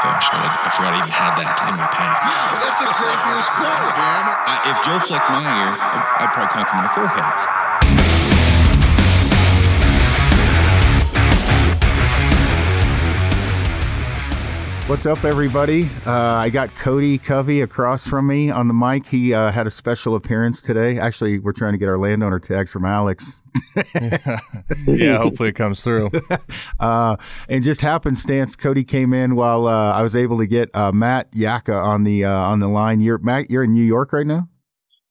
gosh, I, I forgot I even had that in my pack. That's the craziest part, man. I, if Joe flicked my ear, I'd, I'd probably conk him in the forehead. What's up, everybody? Uh, I got Cody Covey across from me on the mic. He uh, had a special appearance today. Actually, we're trying to get our landowner tags from Alex. yeah, hopefully it comes through. Uh, and just happenstance, Cody came in while uh, I was able to get uh, Matt Yaka on the uh, on the line. You're Matt. You're in New York right now.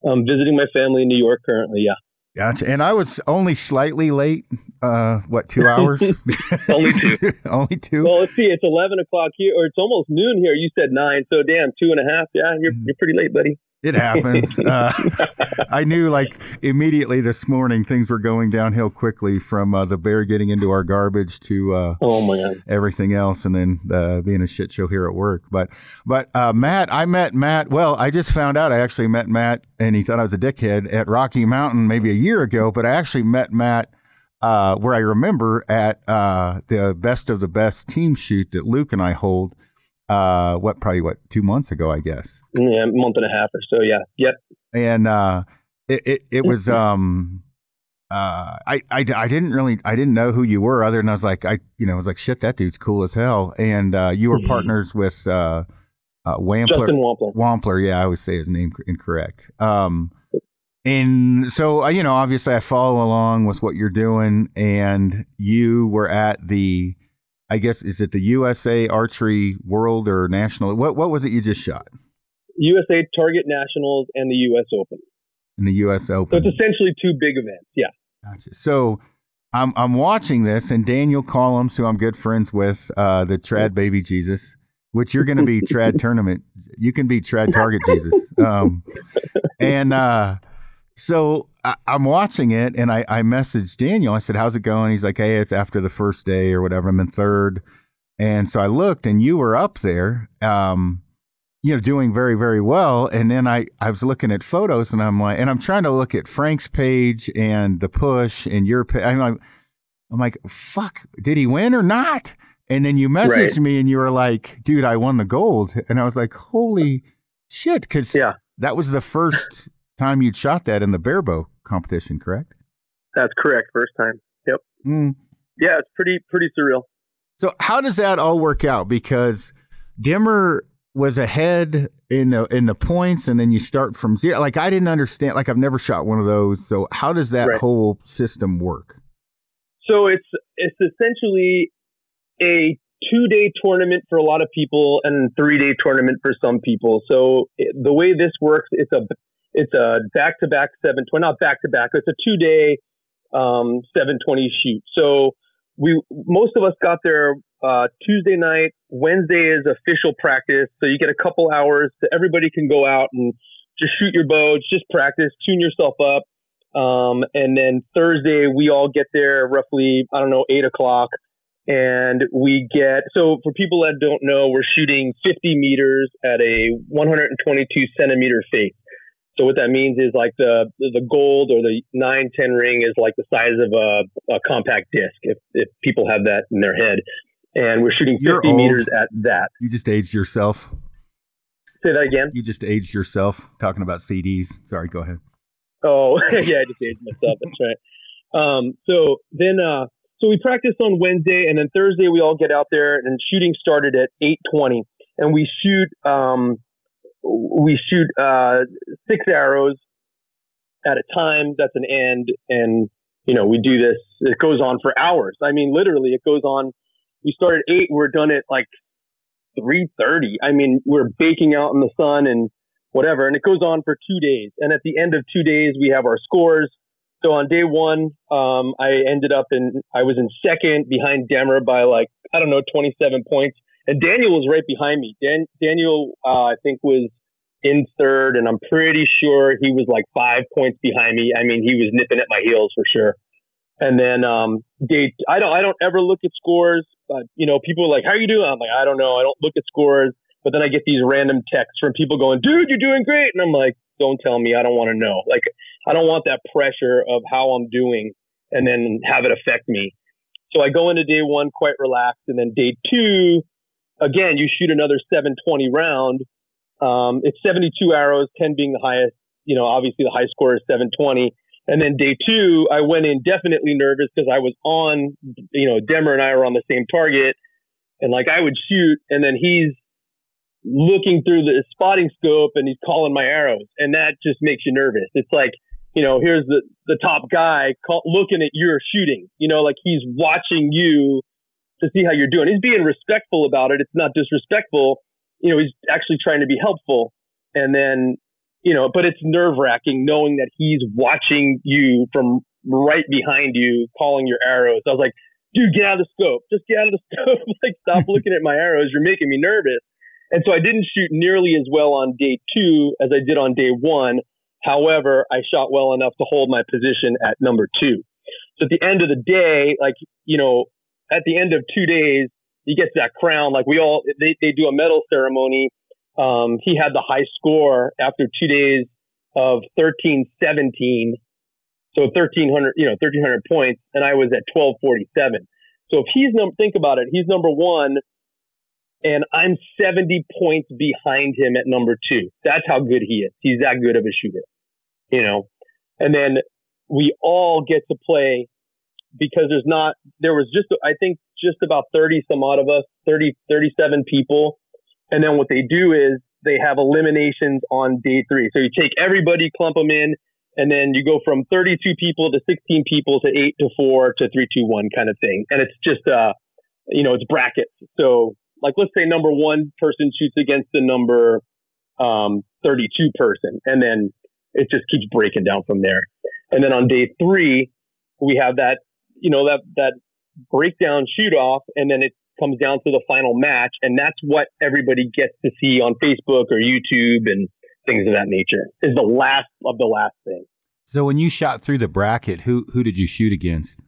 I'm visiting my family in New York currently. Yeah. Gotcha. And I was only slightly late. Uh, what two hours? Only two. only two. Well, let's see. It's 11 o'clock here, or it's almost noon here. You said nine, so damn, two and a half. Yeah, you're you're pretty late, buddy. It happens. Uh, I knew like immediately this morning things were going downhill quickly from uh, the bear getting into our garbage to uh, Oh my god. everything else, and then uh, being a shit show here at work. But but uh, Matt, I met Matt. Well, I just found out I actually met Matt, and he thought I was a dickhead at Rocky Mountain maybe a year ago. But I actually met Matt. Uh, where I remember at uh, the best of the best team shoot that Luke and I hold, uh, what probably what two months ago, I guess. Yeah, a month and a half or so. Yeah. Yep. and uh, it, it it was um uh I, I I didn't really I didn't know who you were other than I was like I you know I was like shit that dude's cool as hell and uh, you were Mhm. partners with uh, uh Wampler Justin Wampler. Wampler yeah I always say his name incorrect um and so uh, you know obviously I follow along with what you're doing and you were at the I guess is it the USA Archery World or National what what was it you just shot USA Target Nationals and the US Open. in the US Open. So it's essentially two big events. Yeah. Gotcha. So I'm I'm watching this, and Daniel Collins, who I'm good friends with, uh, the Trad Baby Jesus, which you're going to be Trad Tournament. You can be Trad Target Jesus. Um, and uh, so I, I'm watching it, and I, I messaged Daniel. I said, "How's it going?" He's like, "Hey, it's after the first day or whatever. I'm in third. And so I looked, and you were up there. Um, you know, doing very, very well. And then I, I was looking at photos and I'm like, and I'm trying to look at Frank's page and the push and your page. I'm like, I'm like, fuck, did he win or not? And then you messaged Right. me and you were like, dude, I won the gold. And I was like, holy shit. Cause Yeah. that was the first time you'd shot that in the bear bow competition, correct? That's correct. First time. Yep. Mm. Yeah, it's pretty pretty surreal. So how does that all work out? Because Dimmer was ahead in the, in the points, and then you start from zero. Like I didn't understand. Like I've never shot one of those. So how does that Right. whole system work? So it's it's essentially a two day tournament for a lot of people and three day tournament for some people. So the way this works, it's a it's a back to back seven twenty, not back to back. It's a two day um, seven twenty shoot. So we most of us got there uh, Tuesday night. Wednesday is official practice, so you get a couple hours. So everybody can go out and just shoot your bow, just practice, tune yourself up. Um, and then Thursday, we all get there roughly, I don't know, eight o'clock. And we get, so for people that don't know, we're shooting 50 meters at a 122 centimeter face. So what that means is like the, the gold or the 910 ring is like the size of a, a compact disc, if, if people have that in their head. And we're shooting 50 You're old. meters at that. You just aged yourself. Say that again. You just aged yourself talking about CDs. Sorry, go ahead. Oh, yeah, I just aged myself. That's right. Um, so then, uh, so we practice on Wednesday, and then Thursday we all get out there, and shooting started at eight twenty, and we shoot, um, we shoot uh, six arrows at a time. That's an end, and you know we do this. It goes on for hours. I mean, literally, it goes on. We start at eight. We're done at like three thirty. I mean, we're baking out in the sun and whatever. And it goes on for two days. And at the end of two days, we have our scores. So on day one, um, I ended up in, I was in second behind Demmer by like, I don't know, 27 points. And Daniel was right behind me. Dan, Daniel, uh, I think was in third, and I'm pretty sure he was like five points behind me. I mean, he was nipping at my heels for sure. And then um, day, I don't, I don't ever look at scores. But you know, people are like, "How are you doing?" I'm like, "I don't know. I don't look at scores." But then I get these random texts from people going, "Dude, you're doing great," and I'm like, "Don't tell me. I don't want to know. Like, I don't want that pressure of how I'm doing, and then have it affect me." So I go into day one quite relaxed, and then day two, again, you shoot another 720 round. Um, it's 72 arrows, 10 being the highest. You know, obviously the high score is 720. And then day two, I went in definitely nervous because I was on, you know, Demmer and I were on the same target. And like I would shoot, and then he's looking through the spotting scope and he's calling my arrows. And that just makes you nervous. It's like, you know, here's the, the top guy call, looking at your shooting, you know, like he's watching you to see how you're doing. He's being respectful about it. It's not disrespectful. You know, he's actually trying to be helpful. And then, you know, but it's nerve wracking knowing that he's watching you from right behind you, calling your arrows. I was like, dude, get out of the scope. Just get out of the scope. like, stop looking at my arrows. You're making me nervous. And so I didn't shoot nearly as well on day two as I did on day one. However, I shot well enough to hold my position at number two. So at the end of the day, like, you know, at the end of two days, he gets that crown. Like we all, they, they do a medal ceremony. Um, he had the high score after two days of 1317. So 1300, you know, 1300 points. And I was at 1247. So if he's number, think about it, he's number one and I'm 70 points behind him at number two. That's how good he is. He's that good of a shooter, you know. And then we all get to play because there's not there was just I think just about 30 some odd of us, 30 37 people. And then what they do is they have eliminations on day 3. So you take everybody, clump them in, and then you go from 32 people to 16 people to 8 to 4 to 3 2 1 kind of thing. And it's just uh you know, it's brackets. So like let's say number one person shoots against the number um, 32 person, and then it just keeps breaking down from there. And then on day three, we have that you know that that breakdown shoot off, and then it comes down to the final match, and that's what everybody gets to see on Facebook or YouTube and things of that nature. Is the last of the last thing. So when you shot through the bracket, who who did you shoot against?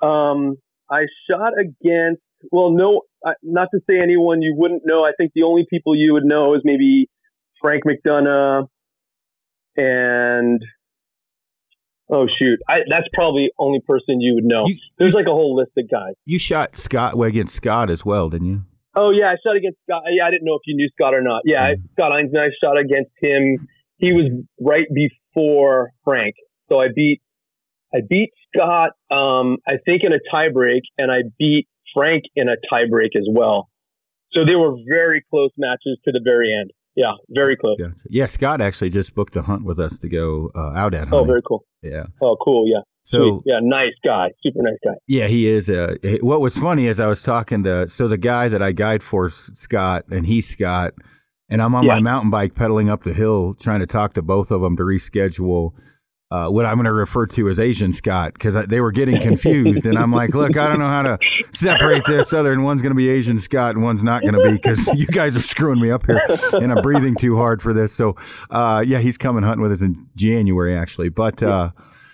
Um, I shot against well, no, not to say anyone you wouldn't know. I think the only people you would know is maybe Frank McDonough and oh shoot, I, that's probably only person you would know. You, There's you, like a whole list of guys. You shot Scott well, against Scott as well, didn't you? Oh yeah, I shot against Scott. Yeah, I didn't know if you knew Scott or not. Yeah, mm. Scott Einsman, I shot against him. He was right before Frank, so I beat I beat Scott. Um, I think in a tiebreak, and I beat Frank in a tiebreak as well. So they were very close matches to the very end. Yeah, very close. Yeah, yeah Scott actually just booked a hunt with us to go uh, out at. Oh, very cool. Yeah. Oh, cool. Yeah. So yeah, nice guy, super nice guy. Yeah, he is. Uh, what was funny is I was talking to so the guy that I guide for Scott, and he's Scott, and I'm on yeah. my mountain bike pedaling up the hill trying to talk to both of them to reschedule uh, what I'm going to refer to as Asian Scott because they were getting confused. and I'm like, look, I don't know how to separate this other than one's going to be Asian Scott and one's not going to be because you guys are screwing me up here and I'm breathing too hard for this. So, uh, yeah, he's coming hunting with us in January, actually. But uh,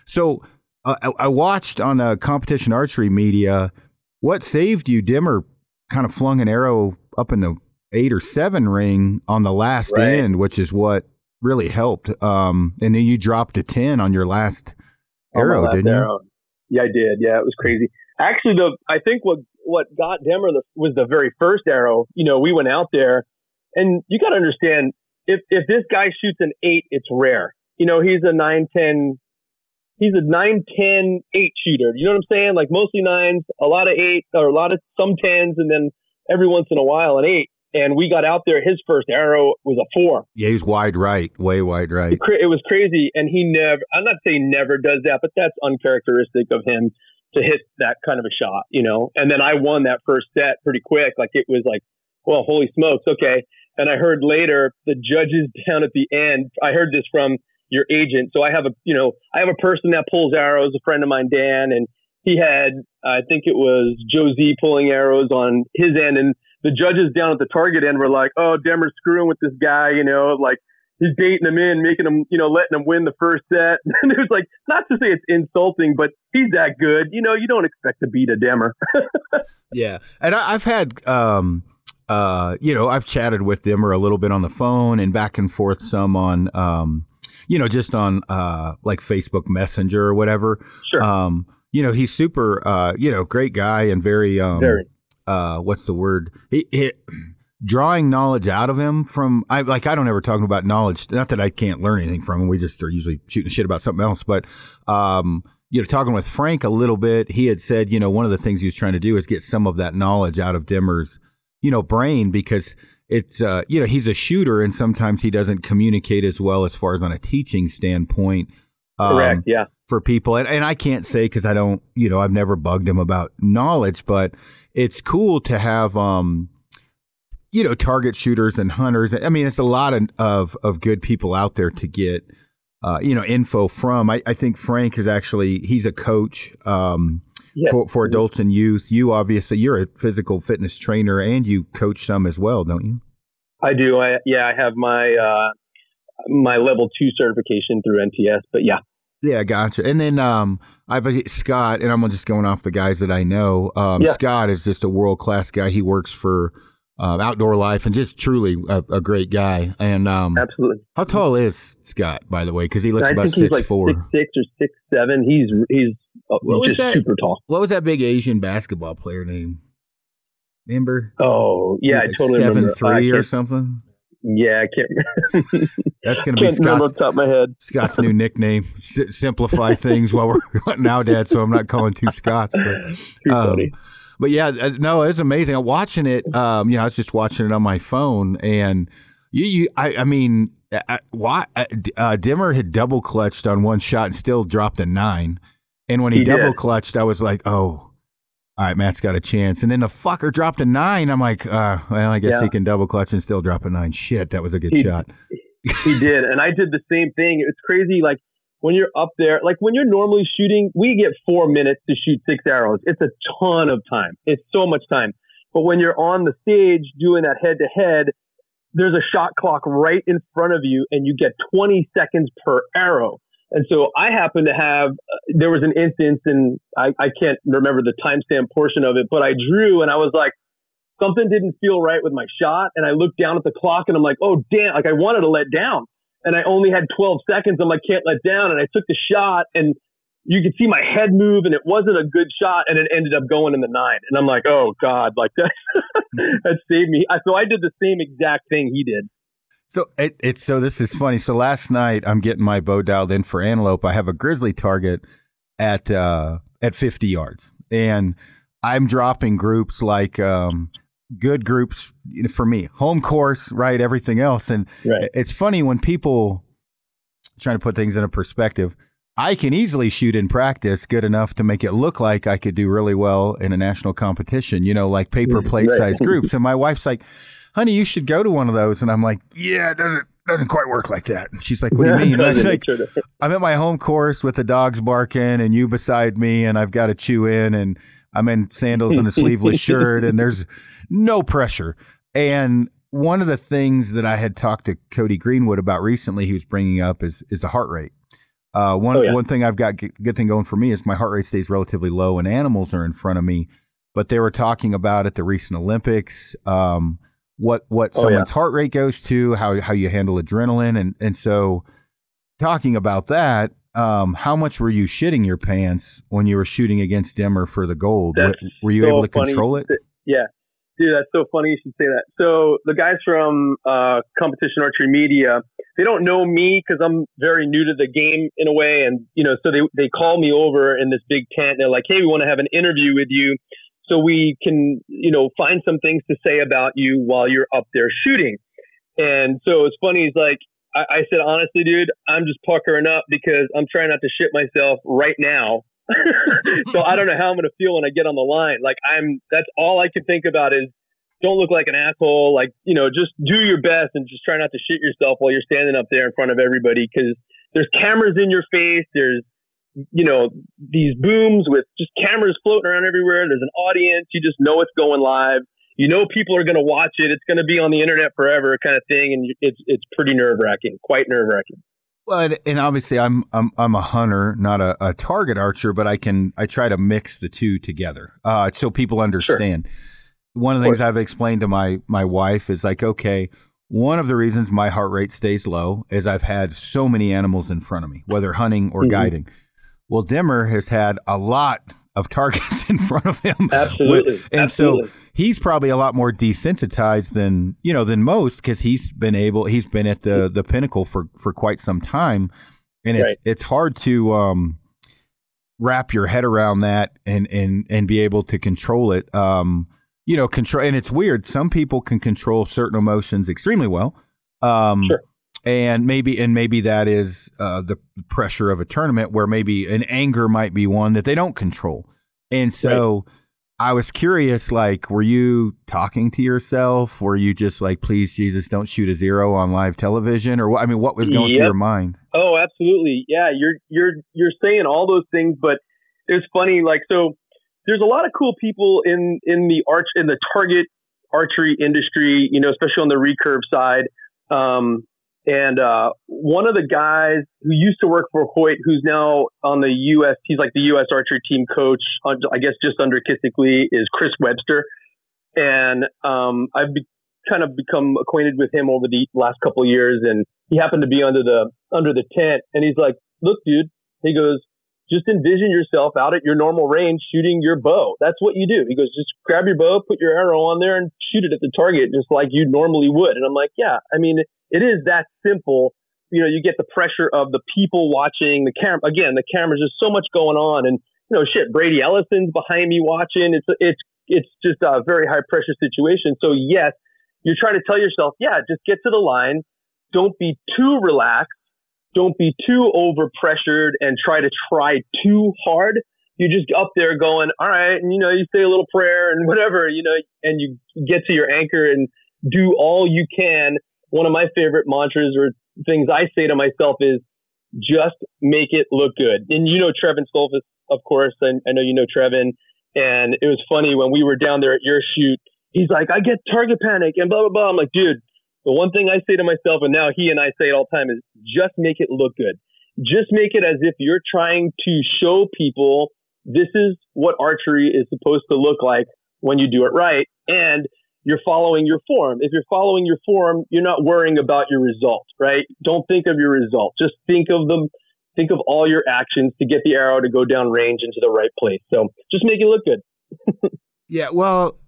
so uh, I, I, watched on the competition archery media what saved you. Dimmer kind of flung an arrow up in the eight or seven ring on the last right. end, which is what really helped. Um, and then you dropped a 10 on your last arrow, last didn't arrow. you? Yeah, I did. Yeah, it was crazy. Actually, the I think what what got Demmer the, was the very first arrow. You know, we went out there, and you got to understand if if this guy shoots an eight, it's rare. You know, he's a nine ten. He's a 9 10 8 shooter. You know what I'm saying? Like mostly nines, a lot of eight, or a lot of some tens, and then every once in a while an eight and we got out there. His first arrow was a four. Yeah, he was wide right, way wide right. It, was crazy, and he never. I'm not saying never does that, but that's uncharacteristic of him to hit that kind of a shot, you know. And then I won that first set pretty quick. Like it was like, well, holy smokes, okay. And I heard later the judges down at the end. I heard this from your agent. So I have a, you know, I have a person that pulls arrows, a friend of mine, Dan, and he had, I think it was Josie pulling arrows on his end, and the judges down at the target end were like, "Oh, Demmer's screwing with this guy," you know, like he's baiting him in, making him, you know, letting him win the first set. And it was like, not to say it's insulting, but he's that good. You know, you don't expect to beat a Demmer. yeah, and I, have had, um, uh, you know, I've chatted with Demmer a little bit on the phone and back and forth some on, um, you know, just on uh, like Facebook Messenger or whatever. Sure. Um, you know, he's super, uh, you know, great guy and very, um, very uh, what's the word? It, it, drawing knowledge out of him from I like I don't ever talk about knowledge. Not that I can't learn anything from him. We just are usually shooting shit about something else. But um, you know, talking with Frank a little bit, he had said, you know, one of the things he was trying to do is get some of that knowledge out of Dimmer's, you know, brain because it's uh, you know he's a shooter and sometimes he doesn't communicate as well as far as on a teaching standpoint. Um, Correct. Yeah. For people, and, and I can't say because I don't, you know, I've never bugged him about knowledge, but it's cool to have, um, you know, target shooters and hunters. I mean, it's a lot of of, of good people out there to get, uh, you know, info from. I, I think Frank is actually he's a coach. Um, yes. for, for adults and youth. You obviously you're a physical fitness trainer and you coach some as well, don't you? I do. I yeah, I have my uh, my level two certification through NTS. But yeah, yeah, gotcha. And then um, I've Scott, and I'm just going off the guys that I know. Um, yeah. Scott is just a world class guy. He works for uh, Outdoor Life and just truly a, a great guy. And um, absolutely, how tall is Scott, by the way? Because he looks I about six like four, six, six or six seven. He's he's uh, what was that, super tall. What was that big Asian basketball player name? Remember? Oh yeah, I totally seven remember. three or something. Yeah, I can't. That's going to be Scott's, top of my head. Scott's new nickname. S- simplify things while we're now, Dad. So I'm not calling two Scotts. But, um, but yeah, uh, no, it's amazing. I'm watching it. Um, you know, I was just watching it on my phone, and you, you I, I mean, I, why uh, Dimmer had double clutched on one shot and still dropped a nine. And when he, he double clutched, I was like, oh, all right, Matt's got a chance. And then the fucker dropped a nine. I'm like, uh, well, I guess yeah. he can double clutch and still drop a nine. Shit, that was a good he, shot. he did. And I did the same thing. It's crazy. Like when you're up there, like when you're normally shooting, we get four minutes to shoot six arrows. It's a ton of time. It's so much time. But when you're on the stage doing that head to head, there's a shot clock right in front of you and you get 20 seconds per arrow. And so I happen to have, uh, there was an instance, and I, I can't remember the timestamp portion of it, but I drew and I was like, something didn't feel right with my shot. And I looked down at the clock and I'm like, oh, damn, like I wanted to let down. And I only had 12 seconds. I'm like, can't let down. And I took the shot and you could see my head move and it wasn't a good shot and it ended up going in the nine. And I'm like, oh God, like that, that saved me. So I did the same exact thing he did. So it, it's so this is funny. So last night I'm getting my bow dialed in for antelope. I have a grizzly target at uh, at 50 yards, and I'm dropping groups like um, good groups for me, home course, right? Everything else, and right. it's funny when people trying to put things in a perspective. I can easily shoot in practice good enough to make it look like I could do really well in a national competition, you know, like paper plate right. size groups. And my wife's like, honey, you should go to one of those. And I'm like, yeah, it doesn't doesn't quite work like that. And she's like, what do you mean? And I was like, I'm at my home course with the dogs barking and you beside me, and I've got to chew in, and I'm in sandals and a sleeveless shirt, and there's no pressure. And one of the things that I had talked to Cody Greenwood about recently, he was bringing up is is the heart rate. Uh, one oh, yeah. one thing I've got good thing going for me is my heart rate stays relatively low, and animals are in front of me. But they were talking about at the recent Olympics. Um, what what oh, someone's yeah. heart rate goes to, how how you handle adrenaline, and and so talking about that, um, how much were you shitting your pants when you were shooting against Dimmer for the gold? That's were you so able to control it? Yeah, dude, that's so funny you should say that. So the guys from uh, Competition Archery Media, they don't know me because I'm very new to the game in a way, and you know, so they they call me over in this big tent. And They're like, "Hey, we want to have an interview with you." So we can, you know, find some things to say about you while you're up there shooting. And so it's funny. He's like, I, I said, honestly, dude, I'm just puckering up because I'm trying not to shit myself right now. so I don't know how I'm going to feel when I get on the line. Like I'm, that's all I can think about is don't look like an asshole. Like, you know, just do your best and just try not to shit yourself while you're standing up there in front of everybody because there's cameras in your face. There's you know, these booms with just cameras floating around everywhere. There's an audience. You just know it's going live. You know, people are going to watch it. It's going to be on the internet forever, kind of thing. And it's it's pretty nerve wracking, quite nerve wracking. Well, and obviously, I'm I'm I'm a hunter, not a, a, target archer, but I can I try to mix the two together, uh, so people understand. Sure. One of the things I've explained to my my wife is like, okay, one of the reasons my heart rate stays low is I've had so many animals in front of me, whether hunting or mm-hmm. guiding. Well, Dimmer has had a lot of targets in front of him. Absolutely. and Absolutely. so he's probably a lot more desensitized than you know than most because he's been able he's been at the the pinnacle for for quite some time, and it's Right. it's hard to um wrap your head around that and and and be able to control it. Um, you know, control and it's weird. Some people can control certain emotions extremely well. Um, Sure. And maybe and maybe that is uh, the pressure of a tournament where maybe an anger might be one that they don't control and so i was curious like were you talking to yourself were you just like please jesus don't shoot a zero on live television or what i mean what was going through your mind Oh, absolutely. Yeah, you're you're you're saying all those things, but it's funny. Like, so there's a lot of cool people in in the arch in the target archery industry. You know, especially on the recurve side. Um, and uh, one of the guys who used to work for Hoyt, who's now on the U.S. He's like the U.S. archery team coach. I guess just under KiSik Lee is Chris Webster, and um, I've be, kind of become acquainted with him over the last couple years, and he happened to be under the under the tent, and he's like, "Look, dude," he goes, "just envision yourself out at your normal range shooting your bow. That's what you do." He goes, "Just grab your bow, put your arrow on there, and shoot it at the target just like you normally would." And I'm like, "Yeah, I mean, it is that simple." You know, you get the pressure of the people watching the camera. Again, the camera's just so much going on, and you know, shit, Brady Ellison's behind me watching. It's it's it's just a very high pressure situation. So yes, you're trying to tell yourself, yeah, just get to the line. Don't be too relaxed. Don't be too over pressured and try to try too hard. you're just up there going, all right, and you know, you say a little prayer and whatever, you know, and you get to your anchor and do all you can. One of my favorite mantras or things I say to myself is just make it look good. And you know Trevin Stolfus, of course, and I know you know Trevin. And it was funny when we were down there at your shoot, he's like, I get target panic and blah blah blah. I'm like, dude, the one thing I say to myself, and now he and I say it all the time, is just make it look good. Just make it as if you're trying to show people this is what archery is supposed to look like when you do it right. And you're following your form. If you're following your form, you're not worrying about your result, right? Don't think of your result. Just think of them. Think of all your actions to get the arrow to go down range into the right place. So just make it look good. yeah well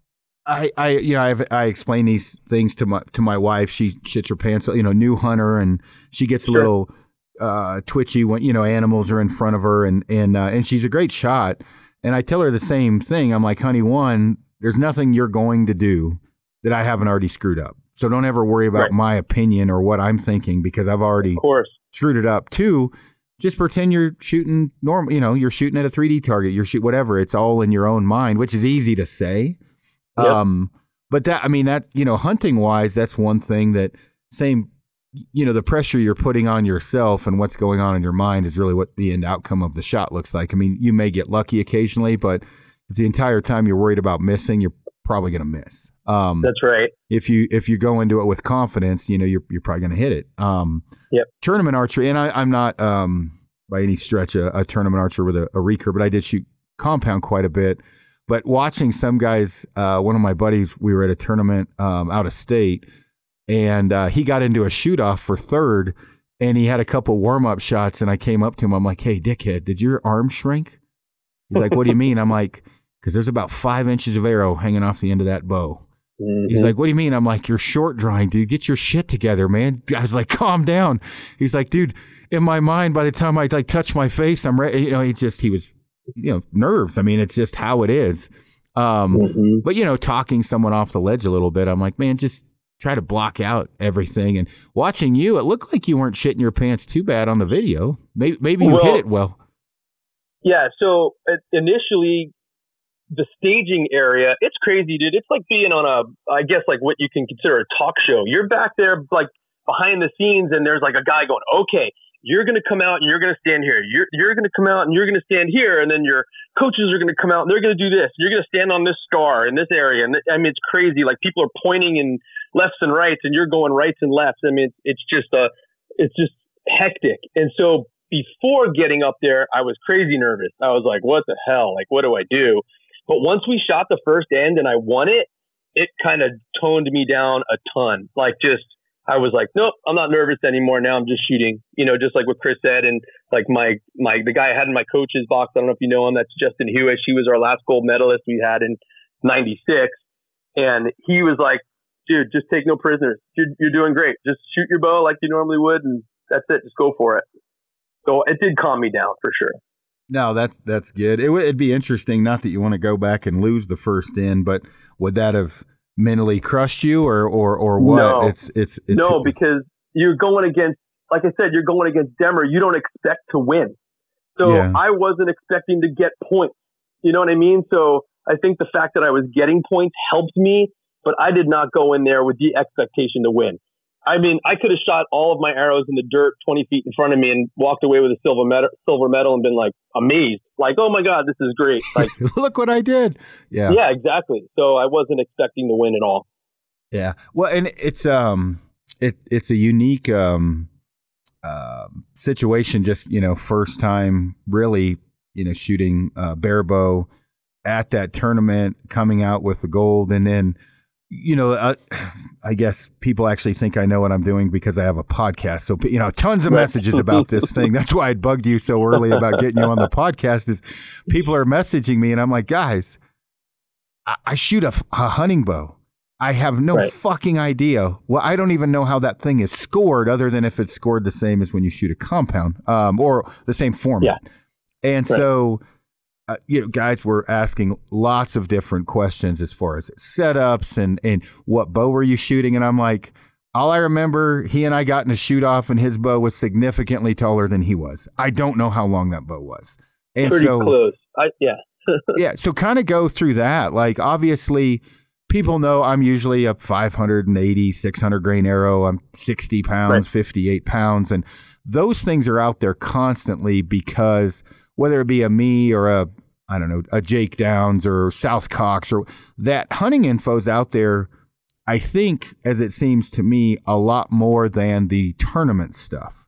I, I, you know, I've, I explain these things to my to my wife. She shits her pants, you know, new hunter, and she gets a little uh, twitchy when you know animals are in front of her, and and uh, and she's a great shot. And I tell her the same thing. I'm like, honey, one, there's nothing you're going to do that I haven't already screwed up. So don't ever worry about Right. my opinion or what I'm thinking because I've already Of course. screwed it up. Two, just pretend you're shooting normal. You know, you're shooting at a 3D target. You're shoot whatever. It's all in your own mind, which is easy to say. Yep. Um, but that I mean that you know, hunting wise, that's one thing that same. You know, the pressure you're putting on yourself and what's going on in your mind is really what the end outcome of the shot looks like. I mean, you may get lucky occasionally, but if the entire time you're worried about missing, you're probably going to miss. Um, That's right. if you if you go into it with confidence, you know you're you're probably going to hit it. Um, Yep. Tournament archery, and I, I'm not um, by any stretch a, a tournament archer with a, a recurve, but I did shoot compound quite a bit. But watching some guys, uh, one of my buddies, we were at a tournament um, out of state, and uh, he got into a shoot off for third, and he had a couple warm up shots, and I came up to him, I'm like, "Hey, dickhead, did your arm shrink?" He's like, "What do you mean?" I'm like, "Because there's about five inches of arrow hanging off the end of that bow." He's Mhm. like, "What do you mean?" I'm like, "You're short drawing, dude. Get your shit together, man." I was like, "Calm down." He's like, "Dude, in my mind, by the time I like touch my face, I'm ready." You know, he just he was, you know, nerves. I mean, it's just how it is. Um, Mhm. but you know, talking someone off the ledge a little bit, I'm like, man, just try to block out everything. And watching you, it looked like you weren't shitting your pants too bad on the video. Maybe maybe you Well- hit it well. Yeah. So uh, initially, the staging area, it's crazy, dude. It's like being on a, I guess, like what you can consider a talk show. You're back there, like behind the scenes, and there's like a guy going, okay. You're going to come out and you're going to stand here. You're, you're going to come out and you're going to stand here. And then your coaches are going to come out and they're going to do this. You're going to stand on this star in this area. And I mean, it's crazy. Like people are pointing in lefts and rights and you're going rights and lefts. I mean, it's, it's just a, it's just hectic. And so before getting up there, I was crazy nervous. I was like, what the hell? Like, what do I do? But once we shot the first end and I won it, it kind of toned me down a ton. Like, just, I was like, nope, I'm not nervous anymore. Now I'm just shooting, you know, just like what Chris said. And like my, my, the guy I had in my coach's box, I don't know if you know him, that's Justin Huish. He was our last gold medalist we had in 96. And he was like, dude, just take no prisoners. You're, you're doing great. Just shoot your bow like you normally would. And that's it. Just go for it. So it did calm me down for sure. No, that's that's good. It would be interesting. Not that you want to go back and lose the first in, but would that have mentally crushed you, or or or what? No. It's, it's it's no, because you're going against, like I said, you're going against Demmer. You don't expect to win. So Yeah. I wasn't expecting to get points. You know what I mean? So I think the fact that I was getting points helped me, but I did not go in there with the expectation to win. I mean, I could have shot all of my arrows in the dirt 20 feet in front of me and walked away with a silver medal, silver medal and been like amazed, like, oh my God, this is great. Like, look what I did. Yeah. yeah, exactly. So I wasn't expecting to win at all. Yeah. Well, and it's um it it's a unique um um situation just, you know, first time really, you know, shooting uh bear bow at that tournament, coming out with the gold and then you know, uh, I guess people actually think I know what I'm doing because I have a podcast. So, you know, tons of messages about this thing. That's why I bugged you so early about getting you on the podcast. Is people are messaging me, and I'm like, guys, I, I shoot a hunting bow. I have no Right. fucking idea. Well, I don't even know how that thing is scored, other than if it's scored the same as when you shoot a compound, um, or the same format. And Right. so, uh, you know, guys were asking lots of different questions as far as setups and and what bow were you shooting, and I'm like. All I remember, he and I got in a shoot off, and his bow was significantly taller than he was. I don't know how long that bow was, and Pretty so close. I, yeah. yeah so kind of go through that like obviously people know i'm usually a 580 600 grain arrow i'm 60 pounds Right. 58 pounds and those things are out there constantly because whether it be a me or a i don't know a jake downs or south cox or that hunting info's out there i think as it seems to me a lot more than the tournament stuff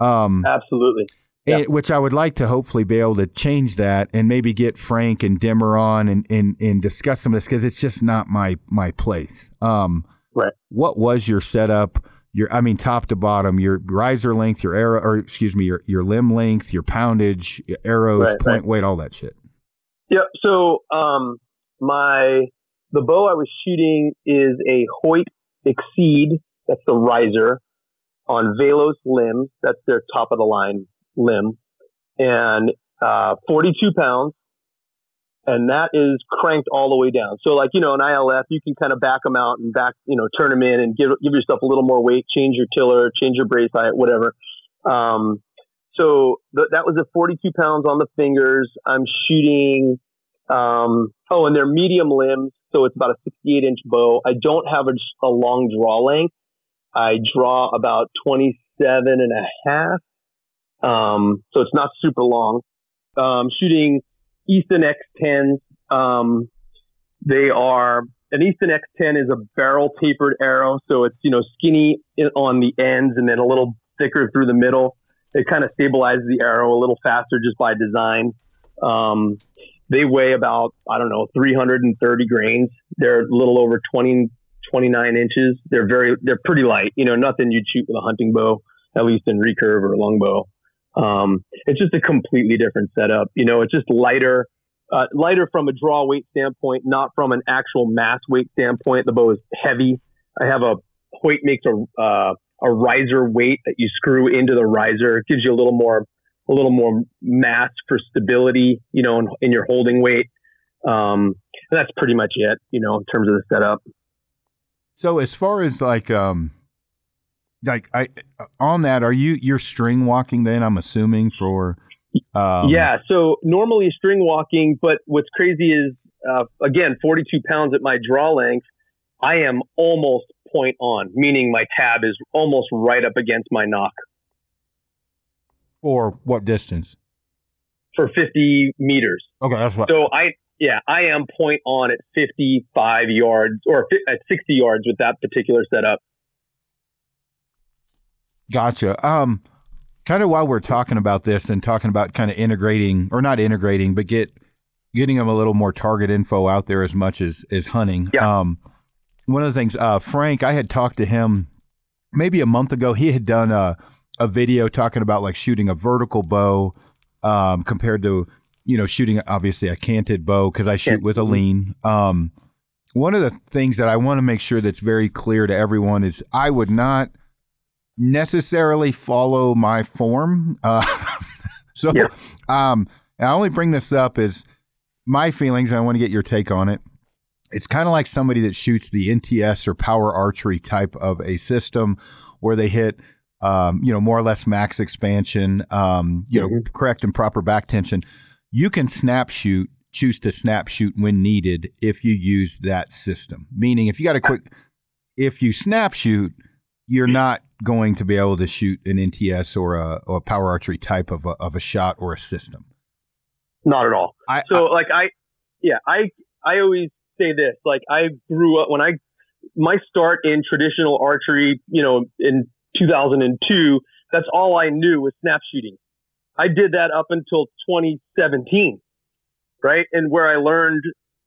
um Absolutely. and, which I would like to hopefully be able to change that and maybe get Frank and Dimmer on and, and, and discuss some of this because it's just not my my place. Um, Right. What was your setup? Your I mean top to bottom, your riser length, your arrow, or excuse me, your your limb length, your poundage, your arrows, Right, point weight, all that shit. Yep. So um, my the bow I was shooting is a Hoyt Xceed. That's the riser on Velos limbs. That's their top of the line limb, and uh, 42 pounds. And that is cranked all the way down. So, like you know, an ILF, you can kind of back them out and back, you know, turn them in and give give yourself a little more weight, change your tiller, change your brace height, whatever. Um, so th- that was a 42 pounds on the fingers. I'm shooting. Um, oh, and they're medium limbs, so it's about a 68 inch bow. I don't have a, a long draw length. I draw about 27 and a half. Um, so it's not super long. Um, shooting Easton X10s. Um, they are an Easton X10 is a barrel tapered arrow, so it's you know skinny on the ends and then a little thicker through the middle. It kind of stabilizes the arrow a little faster just by design. Um, they weigh about I don't know 330 grains. They're a little over 20 29 inches. They're very they're pretty light. You know, nothing you'd shoot with a hunting bow, at least in recurve or longbow. Um, it's just a completely different setup. You know, it's just lighter, uh, lighter from a draw weight standpoint, not from an actual mass weight standpoint. The bow is heavy. I have a Hoyt makes a uh, a riser weight that you screw into the riser. It gives you a little more a little more mass for stability. You know, in, in your holding weight. Um, that's pretty much it. You know, in terms of the setup. So as far as like um like I on that, are you you're string walking then? I'm assuming for um, yeah. So normally string walking, but what's crazy is uh, again 42 pounds at my draw length. I am almost point on, meaning my tab is almost right up against my nock for what distance? for 50 meters. Okay, that's what. So I, yeah, I am point on at 55 yards or at 60 yards with that particular setup. Gotcha. Um, kind of while we're talking about this and talking about kind of integrating or not integrating, but get getting them a little more target info out there as much as as hunting. Yeah. Um, one of the things, uh, Frank, I had talked to him maybe a month ago, he had done a, a video talking about like shooting a vertical bow um, compared to, you know, shooting obviously a canted bow because I shoot with a lean. Um, one of the things that I want to make sure that's very clear to everyone is I would not necessarily follow my form. Uh, so, Yeah. um, I only bring this up as my feelings. I want to get your take on it. It's kind of like somebody that shoots the NTS or power archery type of a system where they hit, um, you know, more or less max expansion, um, you know, correct and proper back tension. You can snap shoot, choose to snap shoot when needed if you use that system. Meaning, if you got a quick, if you snap shoot, you're not going to be able to shoot an NTS or a, or a power archery type of a, of a shot or a system. Not at all. I, So like I, yeah, I I always say this. Like I grew up when I my start in traditional archery, you know, in 2002. That's all I knew was snap shooting. I did that up until 2017, right? And where I learned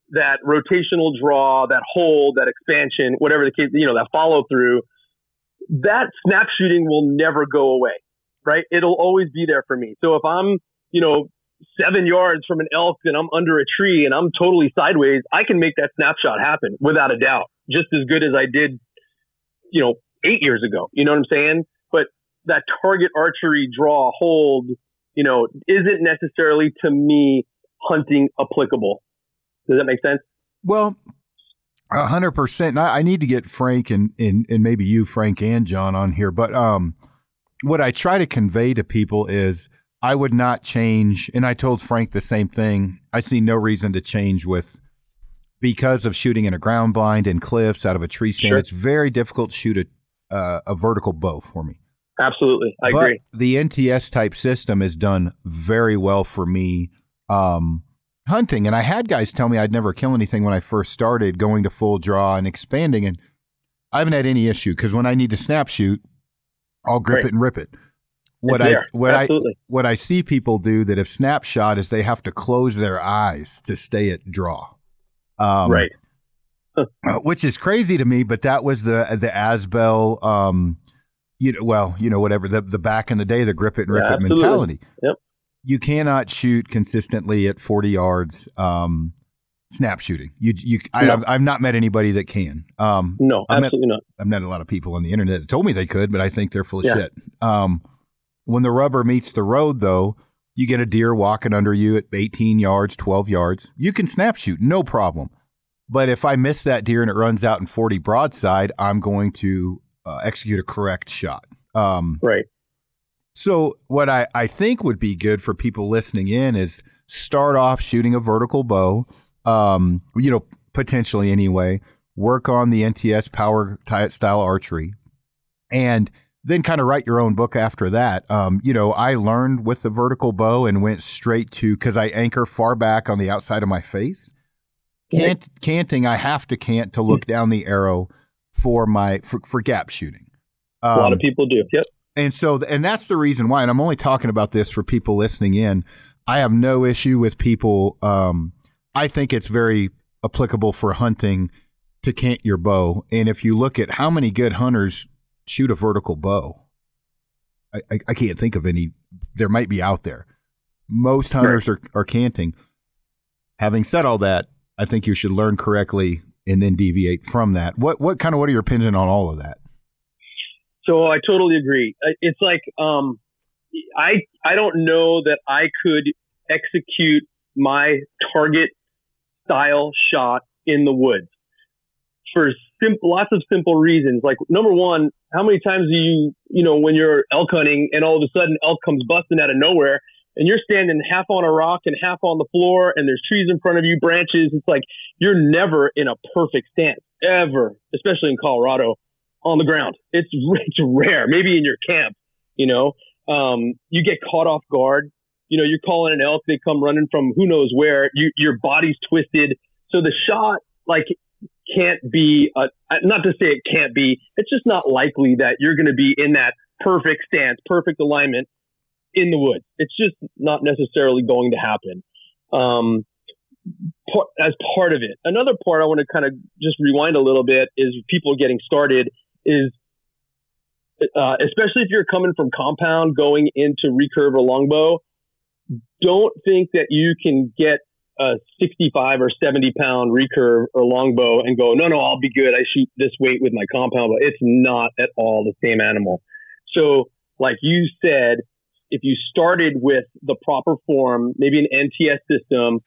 that rotational draw, that hold, that expansion, whatever the case, you know, that follow through. That snap shooting will never go away, right? It'll always be there for me. So if I'm, you know, seven yards from an elk and I'm under a tree and I'm totally sideways, I can make that snapshot happen without a doubt, just as good as I did, you know, eight years ago. You know what I'm saying? But that target archery draw hold, you know, isn't necessarily to me hunting applicable. Does that make sense? Well, a hundred percent. I I need to get Frank and, and and maybe you, Frank and John, on here. But um, what I try to convey to people is I would not change, and I told Frank the same thing. I see no reason to change with because of shooting in a ground blind and cliffs out of a tree stand. Sure. It's very difficult to shoot a uh, a vertical bow for me. Absolutely. I but agree. the NTS type system has done very well for me um, hunting. And I had guys tell me I'd never kill anything when I first started going to full draw and expanding. And I haven't had any issue because when I need to snap shoot, I'll grip Right. it and rip it. What It's I there. what I what I see people do that have snapshot is they have to close their eyes to stay at draw. Um, right. uh, which is crazy to me. But that was the the Asbell, um, you know, well, you know, whatever the the back in the day, the grip it and rip Yeah, it absolutely. mentality. Yep. You cannot shoot consistently at forty yards. Um, snap shooting. You you. I, No. I've not met anybody that can. Um, No, absolutely not. I've met a lot of people on the internet that told me they could, but I think they're full of Yeah. shit. Um, when the rubber meets the road, though, you get a deer walking under you at 18 yards, 12 yards. You can snap shoot, no problem. But if I miss that deer and it runs out in 40 broadside, I'm going to uh, execute a correct shot. Um, Right. So what I, I think would be good for people listening in is start off shooting a vertical bow, um, you know, potentially anyway. Work on the NTS power style archery, and then kind of write your own book after that. Um, you know, I learned with the vertical bow and went straight to because I anchor far back on the outside of my face. Cant, canting, I have to cant to look down the arrow for my for, for gap shooting. A lot Um, of people do. Yep. And so, and that's the reason why. And I'm only talking about this for people listening in. I have no issue with people. Um, I think it's very applicable for hunting to cant your bow. And if you look at how many good hunters shoot a vertical bow, I, I, I can't think of any. There might be out there. Most hunters are, are canting. Having said all that, I think you should learn correctly and then deviate from that. What what kind of what are your opinions on all of that? So I totally agree. Uh, It's like um, I I don't know that I could execute my target style shot in the woods for sim- lots of simple reasons. Like number one, how many times do you you know when you're elk hunting and all of a sudden elk comes busting out of nowhere and you're standing half on a rock and half on the floor and there's trees in front of you, branches. It's like you're never in a perfect stance ever, especially in Colorado on the ground. It's it's rare. Maybe in your camp, you know, um, you get caught off guard. You know, you're calling an elk. They come running from who knows where. You, your body's twisted, so the shot like can't be. Uh, not to say it can't be. It's just not likely that you're going to be in that perfect stance, perfect alignment in the woods. It's just not necessarily going to happen. Um, as part of it. Another part I want to kind of just rewind a little bit is people getting started is uh, especially if you're coming from compound going into recurve or longbow, don't think that you can get a 65 or 70 pound recurve or longbow and go, no, no, I'll be good. I shoot this weight with my compound but It's not at all the same animal. So, like you said, if you started with the proper form, maybe an NTS system,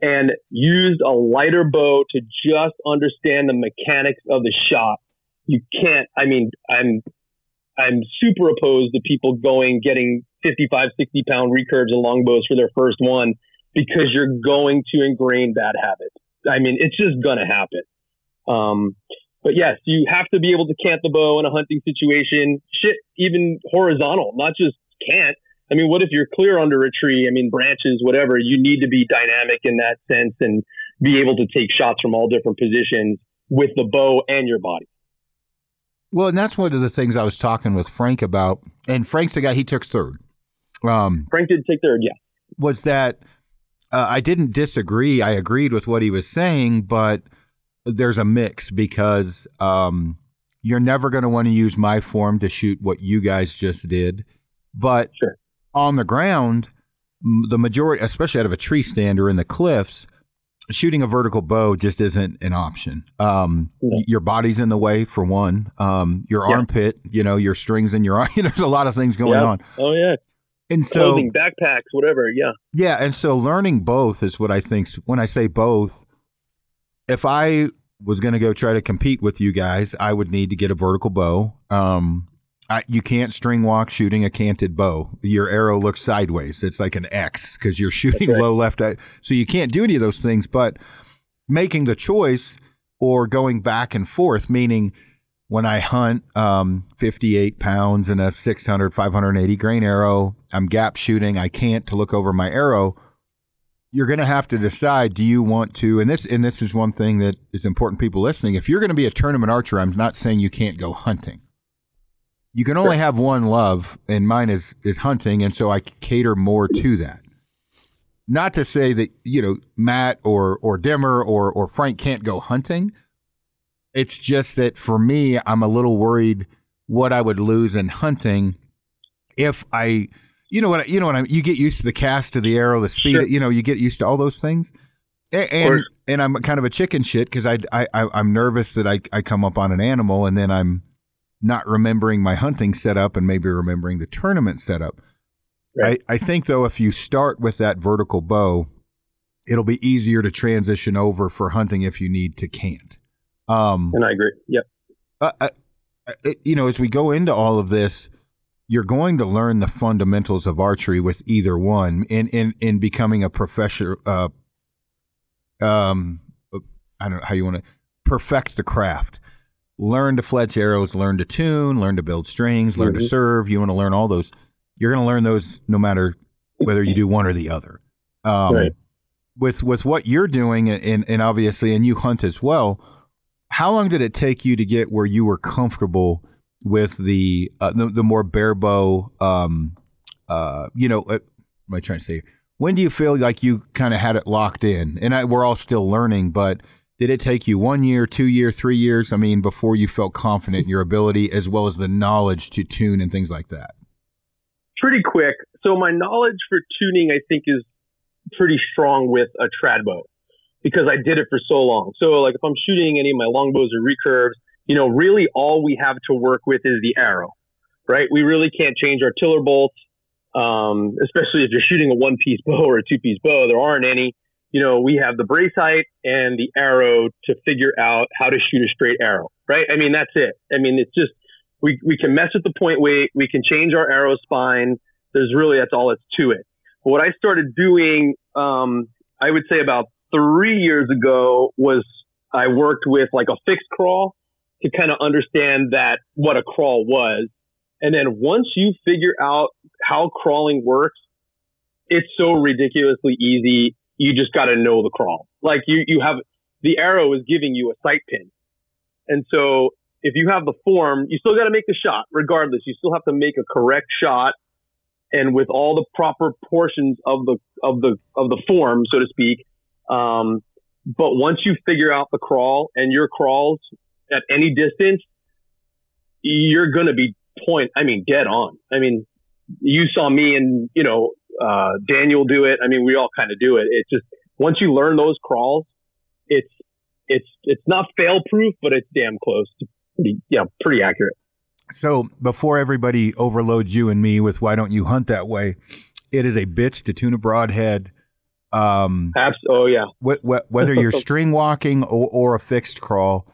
and used a lighter bow to just understand the mechanics of the shot, you can't. I mean, I'm I'm super opposed to people going getting 55, 60 pound recurves and longbows for their first one because you're going to ingrain bad habits. I mean, it's just going to happen. Um, but yes, you have to be able to cant the bow in a hunting situation. Shit, even horizontal, not just cant. I mean, what if you're clear under a tree? I mean, branches, whatever. You need to be dynamic in that sense and be able to take shots from all different positions with the bow and your body. Well, and that's one of the things I was talking with Frank about. And Frank's the guy he took third. Um, Frank did take third, yeah. Was that uh, I didn't disagree. I agreed with what he was saying, but there's a mix because um, you're never going to want to use my form to shoot what you guys just did. But sure. on the ground, the majority, especially out of a tree stand or in the cliffs, shooting a vertical bow just isn't an option. Um, no. Your body's in the way for one. Um, your yeah. armpit, you know, your strings in your arm. There's a lot of things going on. Oh yeah. And so Clothing, backpacks, whatever. Yeah. Yeah, and so learning both is what I think. When I say both, if I was going to go try to compete with you guys, I would need to get a vertical bow. Um, I, you can't string walk shooting a canted bow. Your arrow looks sideways. It's like an X because you're shooting right. low left. So you can't do any of those things. But making the choice or going back and forth, meaning when I hunt um, 58 pounds and a 600, 580 grain arrow, I'm gap shooting. I can't to look over my arrow. You're going to have to decide: Do you want to? And this, and this is one thing that is important. People listening, if you're going to be a tournament archer, I'm not saying you can't go hunting. You can only have one love, and mine is is hunting, and so I cater more to that. Not to say that you know Matt or or Demmer or or Frank can't go hunting it's just that for me, I'm a little worried what I would lose in hunting if I, you know what, you know what I You get used to the cast of the arrow, the speed. Sure. You know, you get used to all those things. And and, and I'm kind of a chicken shit because I, I I'm nervous that I I come up on an animal and then I'm not remembering my hunting setup and maybe remembering the tournament setup. Right. I, I think though if you start with that vertical bow, it'll be easier to transition over for hunting if you need to cant. Um, and I agree. Yep. Uh, uh, you know, as we go into all of this, you're going to learn the fundamentals of archery with either one in in in becoming a professional. Uh, um, I don't know how you want to perfect the craft. Learn to fletch arrows, learn to tune, learn to build strings, learn mm-hmm. to serve. You want to learn all those. You're going to learn those no matter whether you do one or the other. Um, right. With with what you're doing, and and obviously, and you hunt as well how long did it take you to get where you were comfortable with the uh, the, the, more bare bow? Um, uh, you know, uh, what am I trying to say? When do you feel like you kind of had it locked in? And I, we're all still learning, but did it take you one year, two year, three years? I mean, before you felt confident in your ability as well as the knowledge to tune and things like that. Pretty quick. So my knowledge for tuning, I think, is pretty strong with a trad bow because I did it for so long. So like if I'm shooting any of my longbows or recurves, you know, really all we have to work with is the arrow, right? We really can't change our tiller bolts, um, especially if you're shooting a one piece bow or a two piece bow. There aren't any. You know, we have the brace height and the arrow to figure out how to shoot a straight arrow, right? I mean, that's it. I mean, it's just we we can mess with the point weight, we can change our arrow spine. There's really that's all that's to it. But what I started doing, um, I would say about three years ago was I worked with like a fixed crawl to kind of understand that what a crawl was. And then once you figure out how crawling works, it's so ridiculously easy. You just got to know the crawl. Like you, you have the arrow is giving you a sight pin. And so if you have the form, you still got to make the shot regardless. You still have to make a correct shot and with all the proper portions of the, of the, of the form, so to speak, um, but once you figure out the crawl and your crawls at any distance, you're going to be point. I mean, dead on. I mean, you saw me and you know uh, Daniel do it. I mean, we all kind of do it. It's just once you learn those crawls, it's it's it's not fail proof, but it's damn close. To pretty, yeah, pretty accurate. So before everybody overloads you and me with why don't you hunt that way, it is a bitch to tune a broadhead. Um, Abs- oh yeah, wh- wh- whether you're string walking or, or a fixed crawl.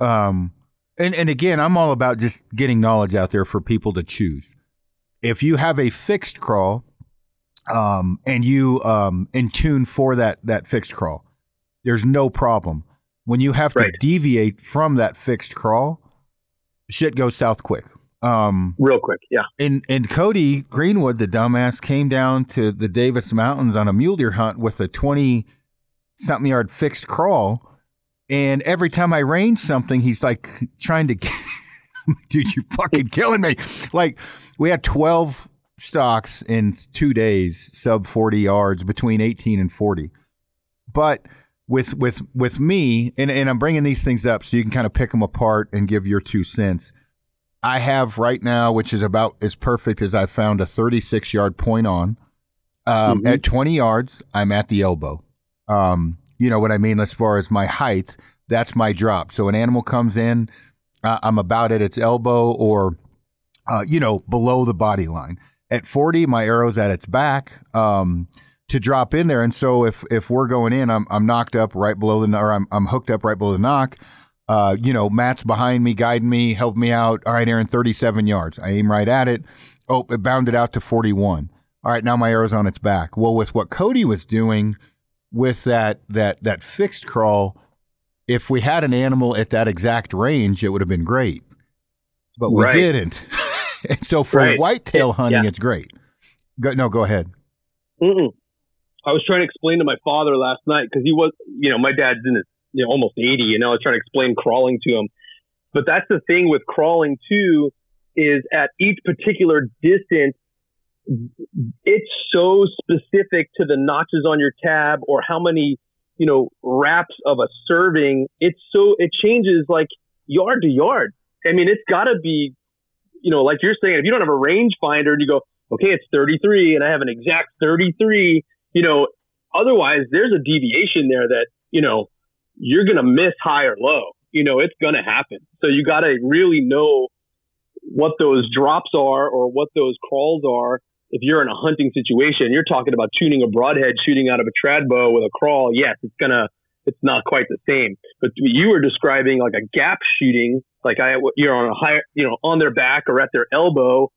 Um, and, and again, I'm all about just getting knowledge out there for people to choose. If you have a fixed crawl, um, and you um, in tune for that that fixed crawl, there's no problem. When you have to deviate from that fixed crawl, shit goes south quick. Um, real quick. Yeah, and and Cody Greenwood, the dumbass, came down to the Davis Mountains on a mule deer hunt with a twenty something yard fixed crawl. And every time I range something, he's like trying to, dude, you're fucking killing me. Like we had twelve stocks in two days, sub forty yards, between eighteen and forty. But with with with me, and and I'm bringing these things up so you can kind of pick them apart and give your two cents. I have right now, which is about as perfect as I've found a 36 yard point on. Um, Mhm. At 20 yards, I'm at the elbow. Um, you know what I mean as far as my height. That's my drop. So an animal comes in, uh, I'm about at its elbow or, uh, you know, below the body line. At 40, my arrow's at its back. Um, to drop in there, and so if if we're going in, I'm I'm nocked up right below the or I'm I'm hooked up right below the nock uh, you know, Matt's behind me, guiding me, help me out. All right, Aaron, 37 yards. I aim right at it. Oh, it bounded out to 41. All right, now my arrow's on its back. Well, with what Cody was doing with that that that fixed crawl, if we had an animal at that exact range, it would have been great. But we Right. didn't. and so for Right. whitetail hunting, yeah. it's great. Go, no, go ahead. Mm-mm. I was trying to explain to my father last night because he was, you know, my dad's in his, you know, almost 80, and I was trying to explain crawling to him. But that's the thing with crawling too, is at each particular distance, it's so specific to the notches on your tab or how many, you know, wraps of a serving. It's so, it changes like yard to yard. I mean, it's got to be, you know, like you're saying, if you don't have a rangefinder and you go, okay, it's 33 and I have an exact 33, you know, otherwise there's a deviation there that, you know, you're going to miss high or low. You know, it's going to happen. So you got to really know what those drops are or what those crawls are. If you're in a hunting situation, you're talking about tuning a broadhead, shooting out of a trad bow with a crawl. Yes, it's going to, it's not quite the same. But you were describing like a gap shooting, like I, you're on a higher, you know, on their back or at their elbow.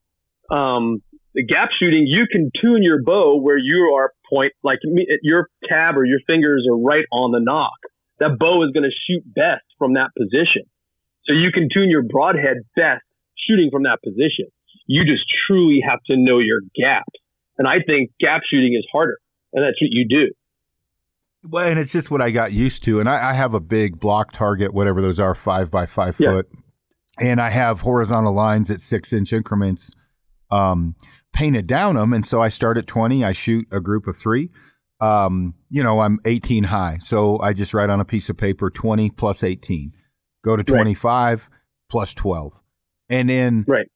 Um, the gap shooting, you can tune your bow where you are point, like your tab or your fingers are right on the nock. That bow is going to shoot best from that position. So you can tune your broadhead best shooting from that position. You just truly have to know your gap. And I think gap shooting is harder. And that's what you do. Well, and it's just what I got used to. And I, I have a big block target, whatever those are, five by five Yeah. foot. And I have horizontal lines at six inch increments um, painted down them. And so I start at 20, I shoot a group of three. Um, you know, I'm 18 high. So I just write on a piece of paper 20 plus 18, go to Right. 25 plus 12. And then Right.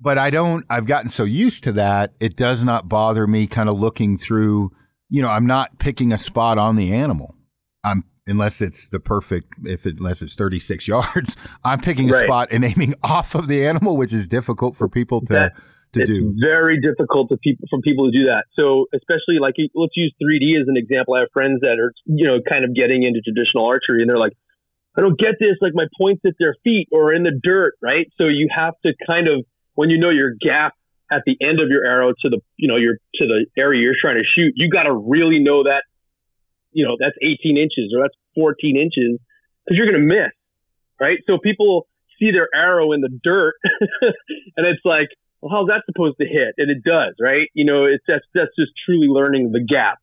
but I don't, I've gotten so used to that, it does not bother me kind of looking through, you know, I'm not picking a spot on the animal. I'm, unless it's the perfect, if it, unless it's 36 yards, I'm picking a spot and aiming off of the animal, which is difficult for people to, That- to it's do. very difficult to people from people to do that. So especially like let's use 3D as an example. I have friends that are you know kind of getting into traditional archery, and they're like, I don't get this. Like my points at their feet or in the dirt, right? So you have to kind of when you know your gap at the end of your arrow to the you know your to the area you're trying to shoot, you got to really know that you know that's 18 inches or that's 14 inches because you're to miss, right? So people see their arrow in the dirt, and it's like well, how's that supposed to hit? And it does, right? You know, it's that's that's just truly learning the gap.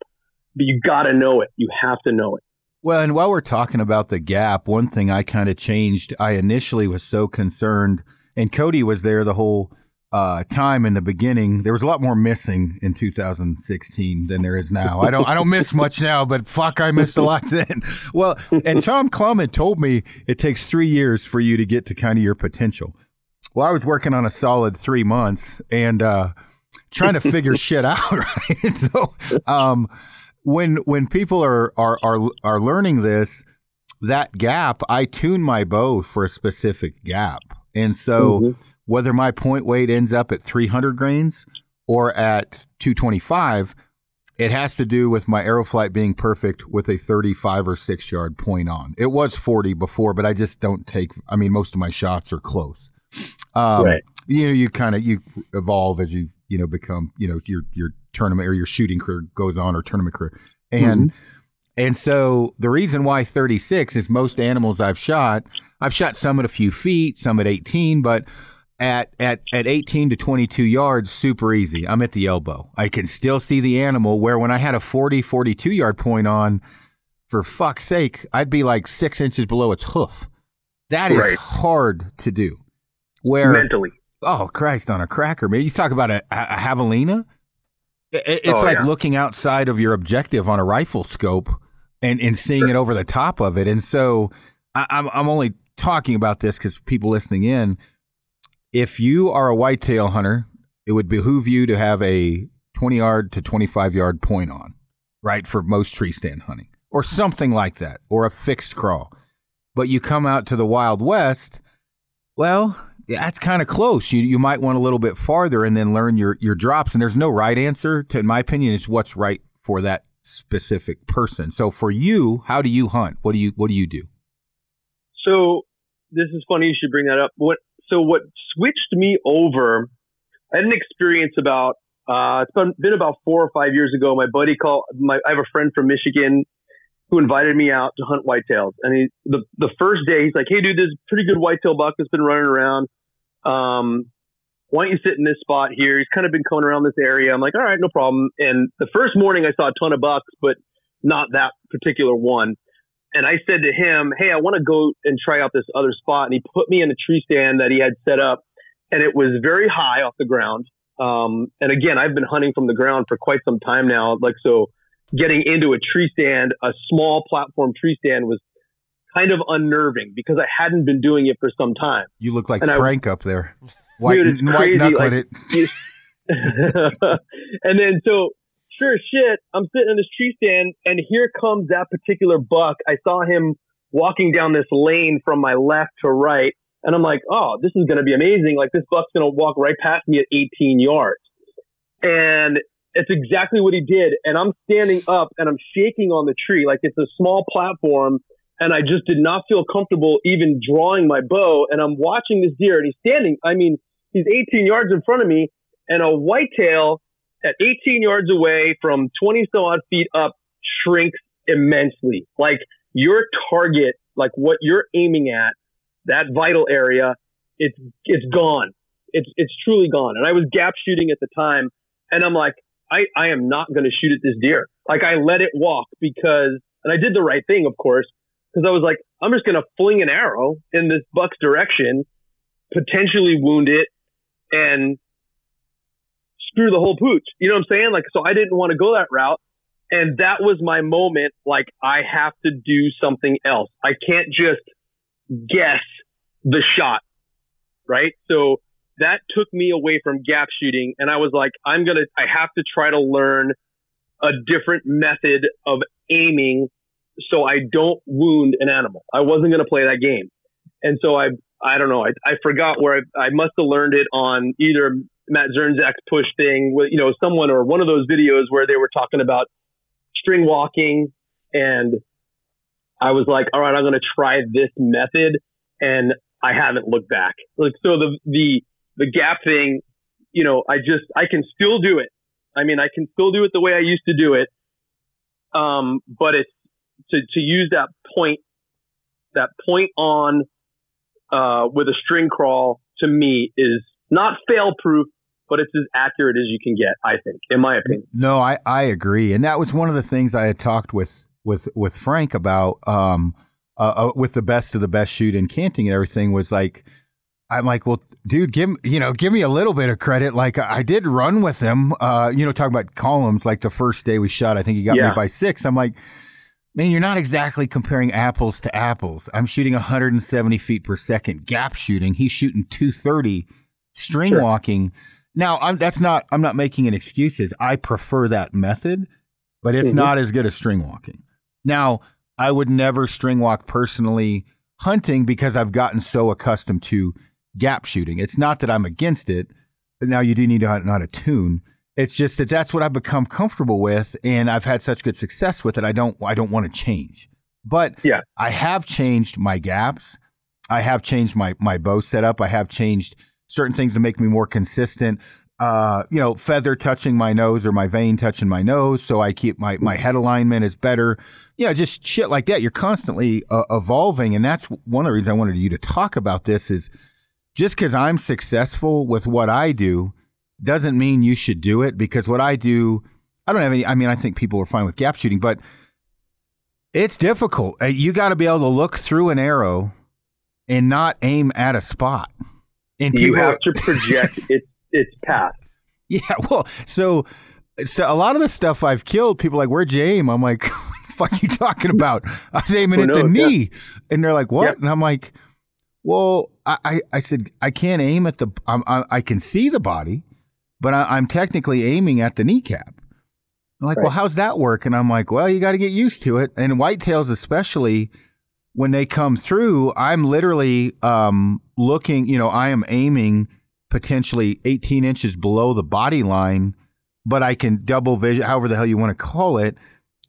But you got to know it. You have to know it. Well, and while we're talking about the gap, one thing I kind of changed, I initially was so concerned, and Cody was there the whole uh, time in the beginning. There was a lot more missing in 2016 than there is now. I don't, I don't miss much now, but fuck, I missed a lot then. Well, and Tom Clum told me it takes three years for you to get to kind of your potential. well, I was working on a solid three months and uh, trying to figure shit out. Right. so um, when when people are, are are are learning this, that gap, I tune my bow for a specific gap, and so mm-hmm. Whether my point weight ends up at 300 grains or at 225 it has to do with my arrow flight being perfect with a 35 or 6 yard point on. It was 40 before, but I just don't take I mean most of my shots are close. Um, right. you know you kind of you evolve as you you know become, you know, your your tournament or your shooting career goes on or tournament career. And mm-hmm. and so the reason why 36 is most animals I've shot, I've shot some at a few feet, some at 18, but at at at 18 to 22 yards super easy. I'm at the elbow. I can still see the animal where when i had a 40 42 yard point on for fuck's sake i'd be like six inches below its hoof. That is right. hard to do. Where mentally. Oh christ on a cracker man. You talk about a, a javelina? It's oh, like yeah. looking outside of your objective on a rifle scope and, and seeing sure. it over the top of it. And so I, I'm, I'm only talking about this because people listening in if you are a whitetail hunter, it would behoove you to have a 20 yard to 25 yard point on, right, for most tree stand hunting or something like that, or a fixed crawl. But you come out to the Wild West, well, that's kind of close. You you might want a little bit farther and then learn your your drops. And there's no right answer. To, in my opinion, is what's right for that specific person. So for you, how do you hunt? What do you what do you do? So this is funny you should bring that up. What so what switched me over, I had an experience about uh, it's been, been about four or five years ago. My buddy called my I have a friend from Michigan who invited me out to hunt whitetails. And he the the first day he's like, Hey dude, there's a pretty good whitetail buck that's been running around. Um, why don't you sit in this spot here? He's kind of been coming around this area. I'm like, all right, no problem. And the first morning I saw a ton of bucks, but not that particular one and I said to him, Hey, I want to go and try out this other spot. And he put me in a tree stand that he had set up and it was very high off the ground. Um, and again, I've been hunting from the ground for quite some time now. Like, so getting into a tree stand, a small platform tree stand was kind of unnerving because I hadn't been doing it for some time. You look like and Frank I, up there. White, dude, white knuckling like, it. and then so sure shit, I'm sitting in this tree stand, and here comes that particular buck. I saw him walking down this lane from my left to right, and I'm like, oh, this is going to be amazing. Like this buck's going to walk right past me at 18 yards, and it's exactly what he did. And I'm standing up and I'm shaking on the tree like it's a small platform. And I just did not feel comfortable even drawing my bow. And I'm watching this deer and he's standing, I mean, he's 18 yards in front of me and a whitetail at 18 yards away from 20 so odd feet up shrinks immensely. Like your target, like what you're aiming at, that vital area, it's it's gone. It's it's truly gone. And I was gap shooting at the time, and I'm like, I I am not going to shoot at this deer. Like I let it walk because, and I did the right thing, of course, because I was like, I'm just going to fling an arrow in this buck's direction, potentially wound it, and screw the whole pooch. You know what I'm saying? Like, so I didn't want to go that route. And that was my moment. Like, I have to do something else. I can't just guess the shot. Right. So that took me away from gap shooting. And I was like, I'm going to, I have to try to learn a different method of aiming so I don't wound an animal. I wasn't going to play that game. And so I, I don't know. I, I forgot where I, I must have learned it on either Matt Zernzak's push thing you know, someone or one of those videos where they were talking about string walking. And I was like, all right, I'm going to try this method. And I haven't looked back. Like, so the, the, the gap thing, you know, I just, I can still do it. I mean, I can still do it the way I used to do it. Um, but it's to, to use that point, that point on, uh, with a string crawl to me is not fail proof, but it's as accurate as you can get, I think, in my opinion. No, I, I agree. And that was one of the things I had talked with with with Frank about um uh, uh, with the best of the best shoot and canting and everything was like I'm like, well, dude, give you know, give me a little bit of credit. Like I did run with him, uh, you know, talking about columns. Like the first day we shot, I think he got yeah. me by six. I'm like, man, you're not exactly comparing apples to apples. I'm shooting 170 feet per second gap shooting. He's shooting 230 string Sure. walking. Now, I'm, that's not. I'm not making an excuses. I prefer that method, but it's Mhm. not as good as string walking. Now, I would never string walk personally hunting because I've gotten so accustomed to gap shooting. It's not that I'm against it. Now, you do need to hunt not a tune. It's just that that's what I've become comfortable with, and I've had such good success with it. I don't. I don't want to change. But Yeah. I have changed my gaps. I have changed my my bow setup. I have changed certain things to make me more consistent. Uh, you know, feather touching my nose or my vane touching my nose, so I keep my my head alignment is better. Know, just shit like that. You're constantly uh, evolving, and that's one of the reasons I wanted you to talk about this. Is just because I'm successful with what I do doesn't mean you should do it. Because what I do, I don't have any. I mean, I think people are fine with gap shooting, but it's difficult. Uh, You got to be able to look through an arrow and not aim at a spot. And You have to project its its path. yeah. Well, so so a lot of the stuff I've killed, people are like, "Where'd you aim?" I'm like, "What the fuck you talking about?" I was aiming at the knows? Yeah. knee, and they're like, "What?" Yeah. And I'm like, "Well, I I, I said I can't aim at the. I'm, I I can see the body, but I, I'm technically aiming at the kneecap." I'm like, Right. "Well, how's that work?" And I'm like, "Well, you got to get used to it." And whitetails, especially when they come through, I'm literally um, looking. You know, I am aiming potentially 18 inches below the body line, but I can double vision, however the hell you want to call it,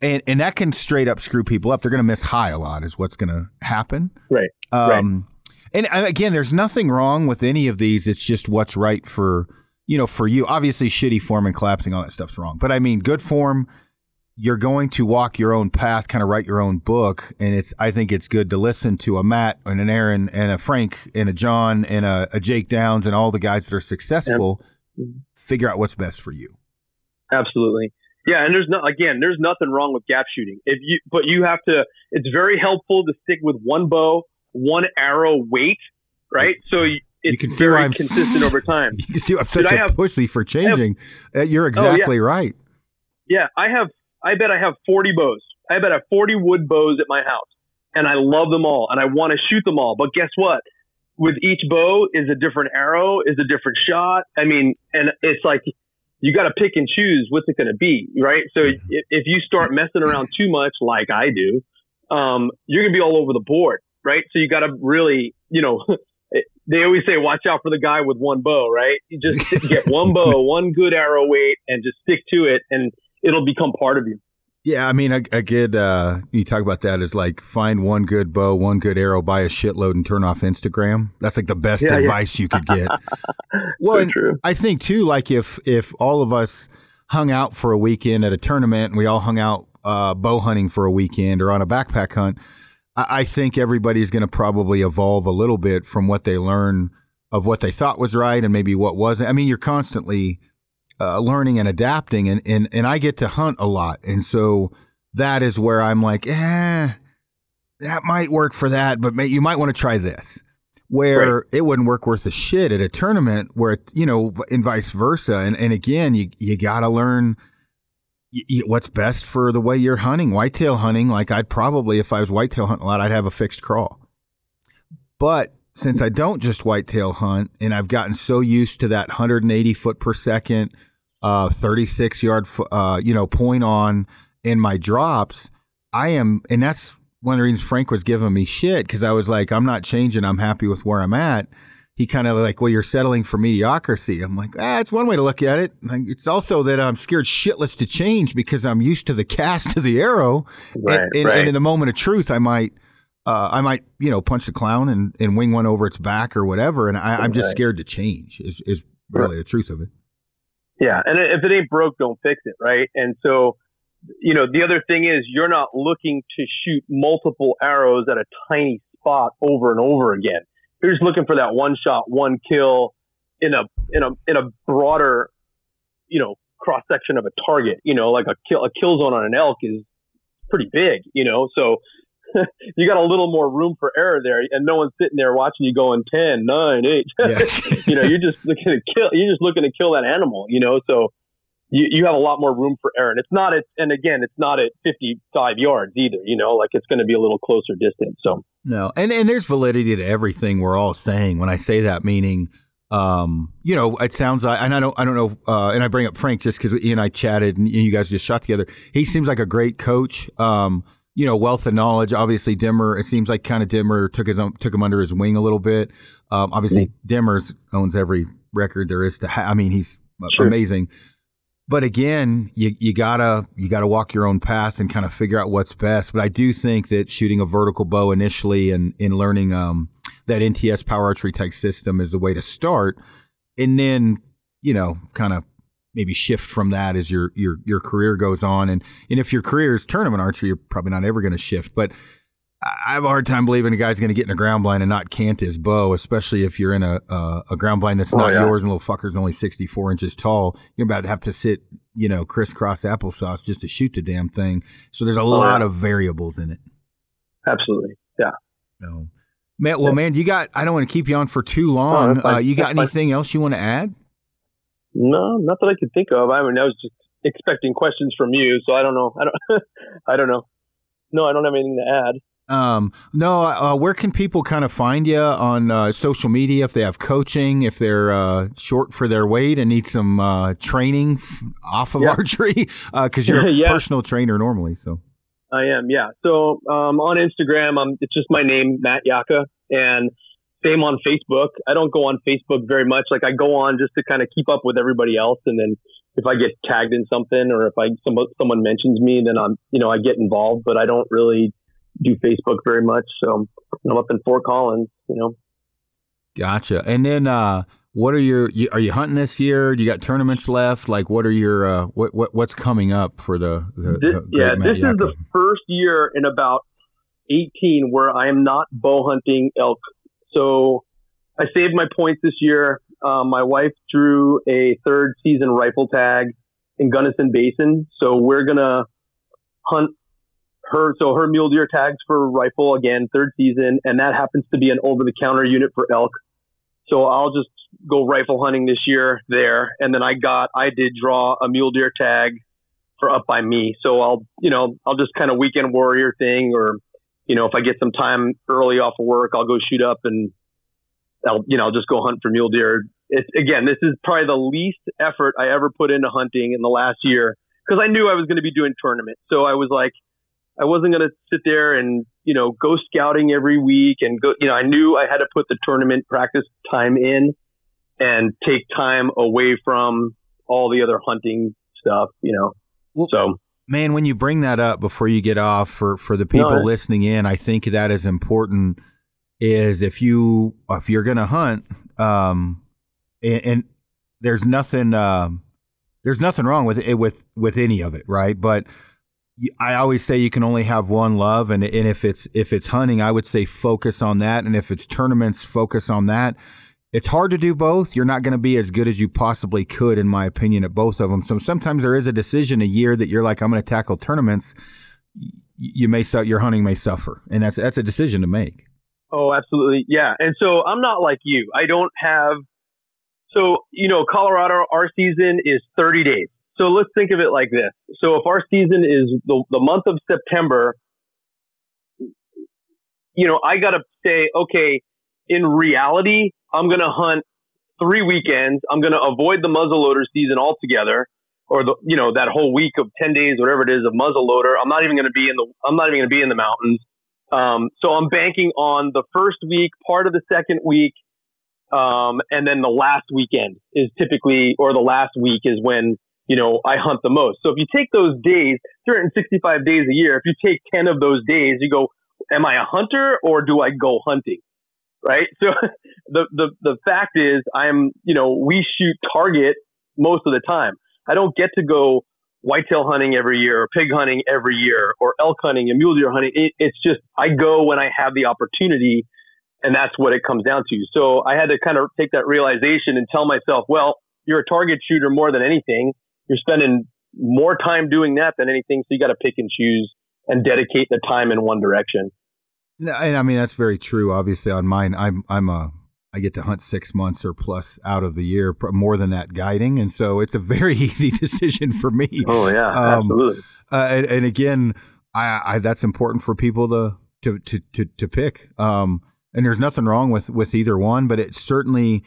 and and that can straight up screw people up. They're going to miss high a lot, is what's going to happen. Right. Um, And uh, again, there's nothing wrong with any of these. It's just what's right for you know for you. Obviously, shitty form and collapsing, all that stuff's wrong. But I mean, good form. You're going to walk your own path, kind of write your own book, and it's. I think it's good to listen to a Matt and an Aaron and a Frank and a John and a, a Jake Downs and all the guys that are successful. Figure out what's best for you. Absolutely. Yeah, and there's no again, there's nothing wrong with gap shooting. If you but you have to it's very helpful to stick with one bow, one arrow weight, right? So you, it's can see why very I'm consistent over time. You can see I'm such Did a have- pussy for changing. Uh, you're yeah. exactly right. Yeah, I have I bet I have 40 bows. I bet I have 40 wood bows at my house. And I love them all and I want to shoot them all. But guess what? With each bow is a different arrow, is a different shot. I mean, and it's like you got to pick and choose what's it going to be, right? So if, if you start messing around too much, like I do, um, you're going to be all over the board, right? So you got to really, you know, they always say, watch out for the guy with one bow, right? You just get one bow, one good arrow weight, and just stick to it, and it'll become part of you. Yeah, I mean, a, a good uh, you talk about that is like find one good bow, one good arrow, buy a shitload, and turn off Instagram. That's like the best Yeah, yeah. advice you could get. well, So. I think too, like if if all of us hung out for a weekend at a tournament and we all hung out uh, bow hunting for a weekend or on a backpack hunt, I, I think everybody's going to probably evolve a little bit from what they learn of what they thought was right and maybe what wasn't. I mean, you're constantly uh, learning and adapting, and, and and I get to hunt a lot, and so that is where I'm like, eh, that might work for that, but may, you might want to try this. Where it wouldn't work worth a shit at a tournament, where it, you know, and vice versa. And and again, you you got to learn what's best for the way you're hunting. Whitetail hunting, like I'd probably, if I was whitetail hunting a lot, I'd have a fixed crawl. But since I don't just whitetail hunt, and I've gotten so used to that 180 foot per second, uh, 36 yard, uh, you know, point on in my drops, I am, and that's one of the reasons Frank was giving me shit because I was like, I'm not changing. I'm happy with where I'm at. He kind of like, well, you're settling for mediocrity. I'm like, ah, it's one way to look at it. It's also that I'm scared shitless to change because I'm used to the cast of the arrow. Right, and, and, right. and in the moment of truth, I might, uh, I might, you know, punch the clown and, and wing one over its back or whatever. And I, I'm just scared to change. Is is really the truth of it. Yeah, and if it ain't broke, don't fix it, right? And so, you know, the other thing is you're not looking to shoot multiple arrows at a tiny spot over and over again. You're just looking for that one shot, one kill in a in a in a broader, you know, cross section of a target. You know, like a kill a kill zone on an elk is pretty big. You know, so. you got a little more room for error there, and no one's sitting there watching you going 10, 9, 8. Yeah. you know, you're just looking to kill. You're just looking to kill that animal. You know, so you, you have a lot more room for error. And it's not at, and again, it's not at 55 yards either, you know, like it's going to be a little closer distance. So, no. And, and there's validity to everything we're all saying when I say that, meaning, um, you know, it sounds like, and I don't, I don't know, uh, and I bring up Frank just because he and I chatted and you guys just shot together. He seems like a great coach. Um, you know, wealth of knowledge. Obviously, Demmer. It seems like kind of Demmer took his own, took him under his wing a little bit. Um, obviously, Demmer's owns every record there is to. Ha- I mean, he's sure. amazing. But again, you you gotta you gotta walk your own path and kind of figure out what's best. But I do think that shooting a vertical bow initially and in learning um, that NTS power archery type system is the way to start, and then you know kind of maybe shift from that as your your your career goes on. And and if your career is tournament archery, you're probably not ever going to shift. But I have a hard time believing a guy's going to get in a ground blind and not cant his bow, especially if you're in a a, a ground blind that's oh, not yeah. yours and little fucker's only 64 inches tall. You're about to have to sit, you know, crisscross applesauce just to shoot the damn thing. So there's a oh, lot yeah. of variables in it. Absolutely, yeah. No. Man, well, man, you got. I don't want to keep you on for too long. Oh, uh, you got anything else you want to add? No, not that I could think of. I mean, I was just expecting questions from you, so I don't know. I don't. I don't know. No, I don't have anything to add. Um, no, uh, where can people kind of find you on uh, social media if they have coaching, if they're uh, short for their weight and need some uh, training off of yeah. archery? Because uh, you're a yeah. personal trainer normally, so. I am, yeah. So um, on Instagram, I'm, it's just my name, Matt Yaka, and same on Facebook. I don't go on Facebook very much. Like I go on just to kind of keep up with everybody else, and then if I get tagged in something or if I some, someone mentions me, then I'm you know I get involved. But I don't really do Facebook very much. So I'm up in Fort Collins, you know. Gotcha. And then uh, what are your are you hunting this year? Do you got tournaments left? Like what are your uh, what, what what's coming up for the, the, this, the yeah this is the first year in about 18 where I am not bow hunting elk so I saved my points this year. Um, my wife drew a third season rifle tag in Gunnison Basin. So we're going to hunt her. So her mule deer tags for rifle again, third season. And that happens to be an over the counter unit for elk. So I'll just go rifle hunting this year there. And then I got, I did draw a mule deer tag for up by me. So I'll, you know, I'll just kind of weekend warrior thing or you know, if I get some time early off of work, I'll go shoot up and I'll, you know, I'll just go hunt for mule deer. It's again, this is probably the least effort I ever put into hunting in the last year because I knew I was going to be doing tournaments. So I was like, I wasn't going to sit there and, you know, go scouting every week and go, you know, I knew I had to put the tournament practice time in and take time away from all the other hunting stuff, you know. Well, so Man, when you bring that up before you get off for for the people no, listening in, I think that is important. Is if you if you're gonna hunt, um, and, and there's nothing um, there's nothing wrong with it with with any of it, right? But I always say you can only have one love, and and if it's if it's hunting, I would say focus on that, and if it's tournaments, focus on that it's hard to do both. You're not going to be as good as you possibly could, in my opinion, at both of them. So sometimes there is a decision a year that you're like, I'm going to tackle tournaments. You may your hunting may suffer, and that's that's a decision to make. Oh, absolutely, yeah. And so I'm not like you. I don't have. So you know, Colorado, our season is 30 days. So let's think of it like this. So if our season is the the month of September, you know, I got to say, okay, in reality, I'm going to hunt three weekends. I'm going to avoid the muzzleloader season altogether, or the you know that whole week of ten days, whatever it is, of muzzleloader. I'm not even going to be in the I'm not even going to be in the mountains. Um, so I'm banking on the first week, part of the second week, um, and then the last weekend is typically, or the last week is when you know I hunt the most. So if you take those days, 365 days a year, if you take 10 of those days, you go, am I a hunter or do I go hunting? Right? So the, the, the fact is I'm, you know, we shoot target most of the time. I don't get to go whitetail hunting every year or pig hunting every year or elk hunting and mule deer hunting. It, it's just, I go when I have the opportunity and that's what it comes down to. So I had to kind of take that realization and tell myself, well, you're a target shooter more than anything. You're spending more time doing that than anything. So you got to pick and choose and dedicate the time in one direction. And I mean that's very true. Obviously, on mine, I'm I'm a I get to hunt six months or plus out of the year, more than that guiding, and so it's a very easy decision for me. Oh yeah, um, absolutely. Uh, and, and, again, I, I, that's important for people to to to to, to pick. Um, and there's nothing wrong with with either one, but it certainly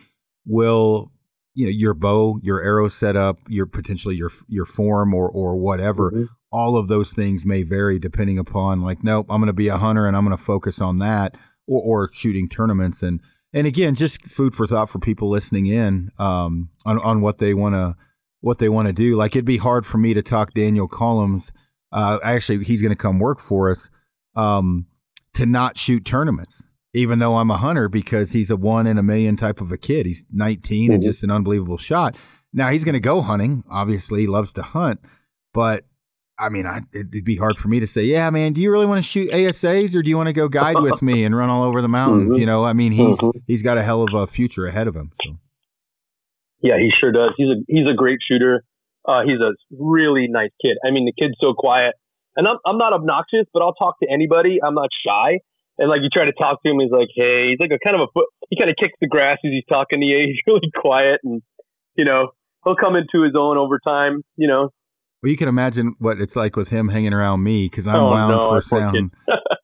will. You know, your bow, your arrow setup, your potentially your your form or or whatever. Mm-hmm. All of those things may vary depending upon like, nope, I'm going to be a hunter and I'm going to focus on that, or, or shooting tournaments and and again, just food for thought for people listening in um, on on what they want to what they want to do. Like it'd be hard for me to talk Daniel Collins. Uh, actually, he's going to come work for us um, to not shoot tournaments, even though I'm a hunter because he's a one in a million type of a kid. He's 19 mm-hmm. and just an unbelievable shot. Now he's going to go hunting. Obviously, he loves to hunt, but I mean, I, it'd be hard for me to say, yeah, man, do you really want to shoot ASAs or do you want to go guide with me and run all over the mountains? Mm-hmm. You know, I mean, he's mm-hmm. he's got a hell of a future ahead of him. So. Yeah, he sure does. He's a he's a great shooter. Uh, he's a really nice kid. I mean, the kid's so quiet, and I'm I'm not obnoxious, but I'll talk to anybody. I'm not shy. And like you try to talk to him, he's like, hey, he's like a kind of a foot. He kind of kicks the grass as he's talking to you. He's really quiet, and you know, he'll come into his own over time. You know, well, you can imagine what it's like with him hanging around me because I'm oh, wound no, for sound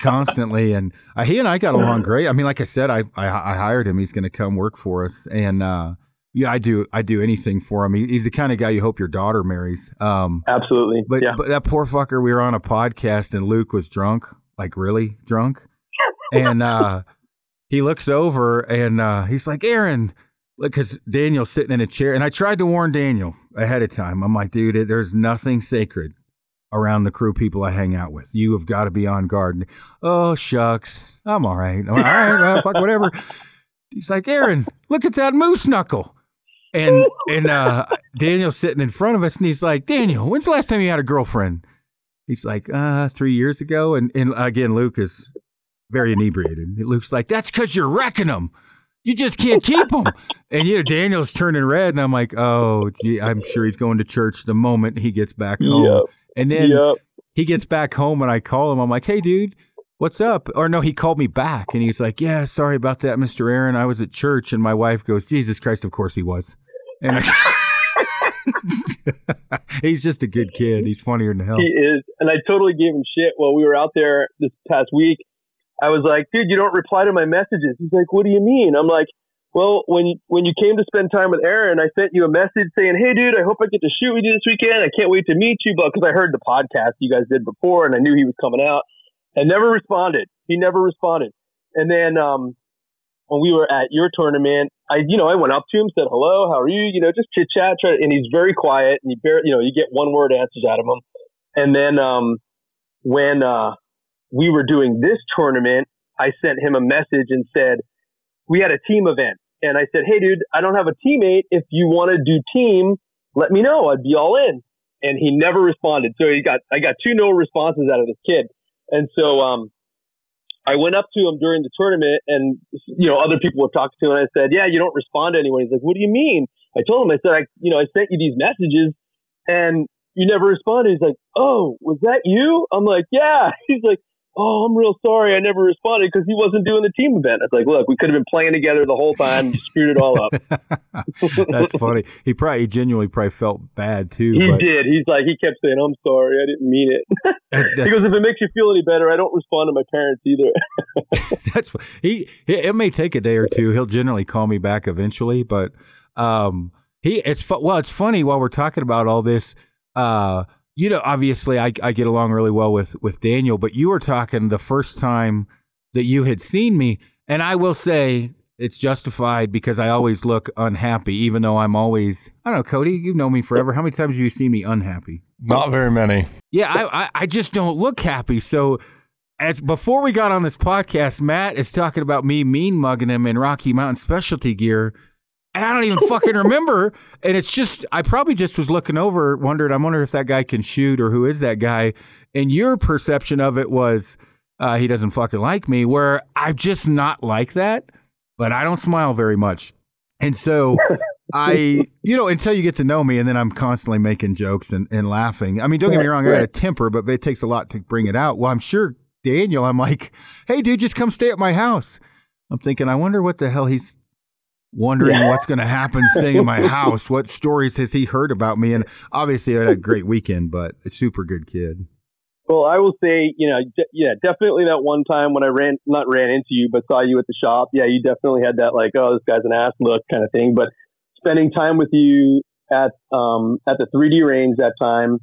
constantly, and uh, he and I got along great. I mean, like I said, I I, I hired him. He's going to come work for us, and uh, yeah, I do I do anything for him. He, he's the kind of guy you hope your daughter marries. Um, Absolutely, but yeah. but that poor fucker. We were on a podcast, and Luke was drunk, like really drunk, and uh, he looks over and uh, he's like, Aaron because Daniel's sitting in a chair, and I tried to warn Daniel ahead of time. I'm like, dude, there's nothing sacred around the crew people I hang out with. You have got to be on guard. oh shucks, I'm all right. I'm all right, fuck whatever. He's like, Aaron, look at that moose knuckle. And and uh, Daniel's sitting in front of us, and he's like, Daniel, when's the last time you had a girlfriend? He's like, uh, three years ago. And and again, Luke is very inebriated. Luke's like, that's because you're wrecking them. You just can't keep them. and you know, Daniel's turning red, and I'm like, oh, gee, I'm sure he's going to church the moment he gets back home. Yep. And then yep. he gets back home, and I call him. I'm like, hey, dude, what's up? Or no, he called me back, and he's like, yeah, sorry about that, Mr. Aaron. I was at church, and my wife goes, Jesus Christ, of course he was. And I, he's just a good kid. He's funnier than hell. He is, and I totally gave him shit while we were out there this past week I was like, dude, you don't reply to my messages. He's like, what do you mean? I'm like, well, when you, when you came to spend time with Aaron, I sent you a message saying, hey, dude, I hope I get to shoot with you this weekend. I can't wait to meet you. But because I heard the podcast you guys did before and I knew he was coming out and never responded. He never responded. And then, um, when we were at your tournament, I, you know, I went up to him, said, hello, how are you? You know, just chit chat. And he's very quiet and you bear, you know, you get one word answers out of him. And then, um, when, uh, we were doing this tournament, I sent him a message and said, we had a team event. And I said, Hey, dude, I don't have a teammate. If you want to do team, let me know. I'd be all in. And he never responded. So he got, I got two no responses out of this kid. And so, um, I went up to him during the tournament and, you know, other people were talking to him and I said, yeah, you don't respond to anyone. He's like, what do you mean? I told him, I said, I, you know, I sent you these messages and you never responded. He's like, oh, was that you? I'm like, yeah. He's like, oh, I'm real sorry. I never responded because he wasn't doing the team event. I was like, look, we could have been playing together the whole time. screwed it all up. That's funny. He probably he genuinely probably felt bad too. He but... did. He's like, he kept saying, I'm sorry. I didn't mean it. he goes, if it makes you feel any better, I don't respond to my parents either. That's he, It may take a day or two. He'll generally call me back eventually, but um, he it's well, it's funny while we're talking about all this. Uh, you know, obviously I, I get along really well with, with Daniel, but you were talking the first time that you had seen me. And I will say it's justified because I always look unhappy, even though I'm always, I don't know, Cody, you've known me forever. How many times have you seen me unhappy? Not very many. Yeah, I, I, I just don't look happy. So as before we got on this podcast, Matt is talking about me mean mugging him in Rocky Mountain specialty gear and I don't even fucking remember. And it's just, I probably just was looking over, wondered, I wonder if that guy can shoot or who is that guy. And your perception of it was, uh, he doesn't fucking like me, where I'm just not like that, but I don't smile very much. And so I, you know, until you get to know me, and then I'm constantly making jokes and, and laughing. I mean, don't get me wrong, I got a temper, but it takes a lot to bring it out. Well, I'm sure Daniel, I'm like, hey, dude, just come stay at my house. I'm thinking, I wonder what the hell he's wondering Yeah. what's going to happen staying in my house. What stories has he heard about me? And obviously, I had a great weekend, but a super good kid. Well, I will say, you know, de- yeah, definitely that one time when I ran, not ran into you, but saw you at the shop. Yeah, you definitely had that like, oh, this guy's an ass look kind of thing. But spending time with you at um, at the 3D range that time,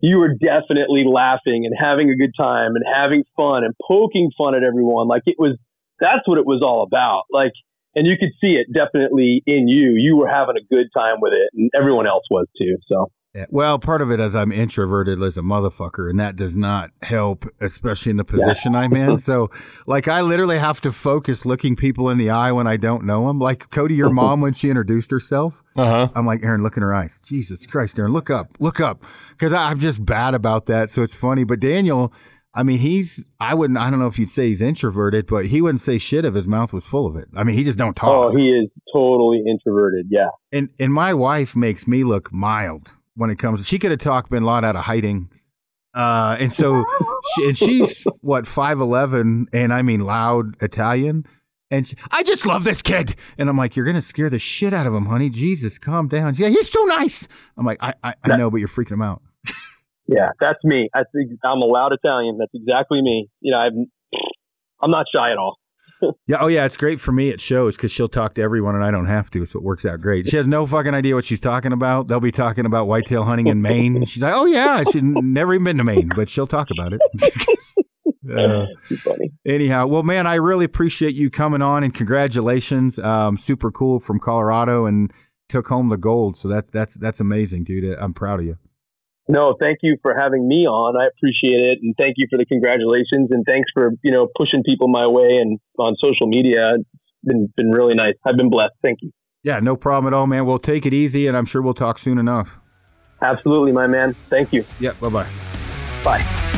you were definitely laughing and having a good time and having fun and poking fun at everyone. Like it was, that's what it was all about. Like, and you could see it definitely in you. You were having a good time with it, and everyone else was too. So. Yeah, Well, part of it is I'm introverted as a motherfucker, and that does not help, especially in the position I'm in. So, like, I literally have to focus looking people in the eye when I don't know them. Like Cody, your mom, when she introduced herself, Uh huh. I'm like, Aaron, look in her eyes. Jesus Christ, Aaron, look up, look up. Because I'm just bad about that. So it's funny. But Daniel, I mean, he's, I wouldn't, I don't know if you'd say he's introverted, but he wouldn't say shit if his mouth was full of it. I mean, he just don't talk. Oh, he is totally introverted. Yeah. and, and my wife makes me look mild when it comes, she could have talked Bin Laden out of hiding. Uh, and so, she, and she's what, 5'11, and I mean loud Italian. And she, I just love this kid. And I'm like, you're going to scare the shit out of him, honey. Jesus, calm down. Yeah, he's so nice. I'm like, I, I, I know, but you're freaking him out. Yeah, that's me. That's ex- I'm a loud Italian. That's exactly me. You know, I'm I'm not shy at all. Yeah. Oh, yeah. It's great for me It shows because she'll talk to everyone and I don't have to. So it works out great. She has no fucking idea what she's talking about. They'll be talking about whitetail hunting in Maine. She's like, oh, yeah. She's never even been to Maine, but she'll talk about it. Uh, funny. anyhow, well, man, I really appreciate you coming on and congratulations. Um, super cool from Colorado and took home the gold. So that's that's that's amazing, dude. I'm proud of you. No, thank you for having me on. I appreciate it, and thank you for the congratulations, and thanks for you know pushing people my way and on social media. It's been been really nice. I've been blessed. Thank you. Yeah, no problem at all, man. We'll take it easy, and I'm sure we'll talk soon enough. Absolutely, my man. Thank you. Yeah, bye bye. Bye.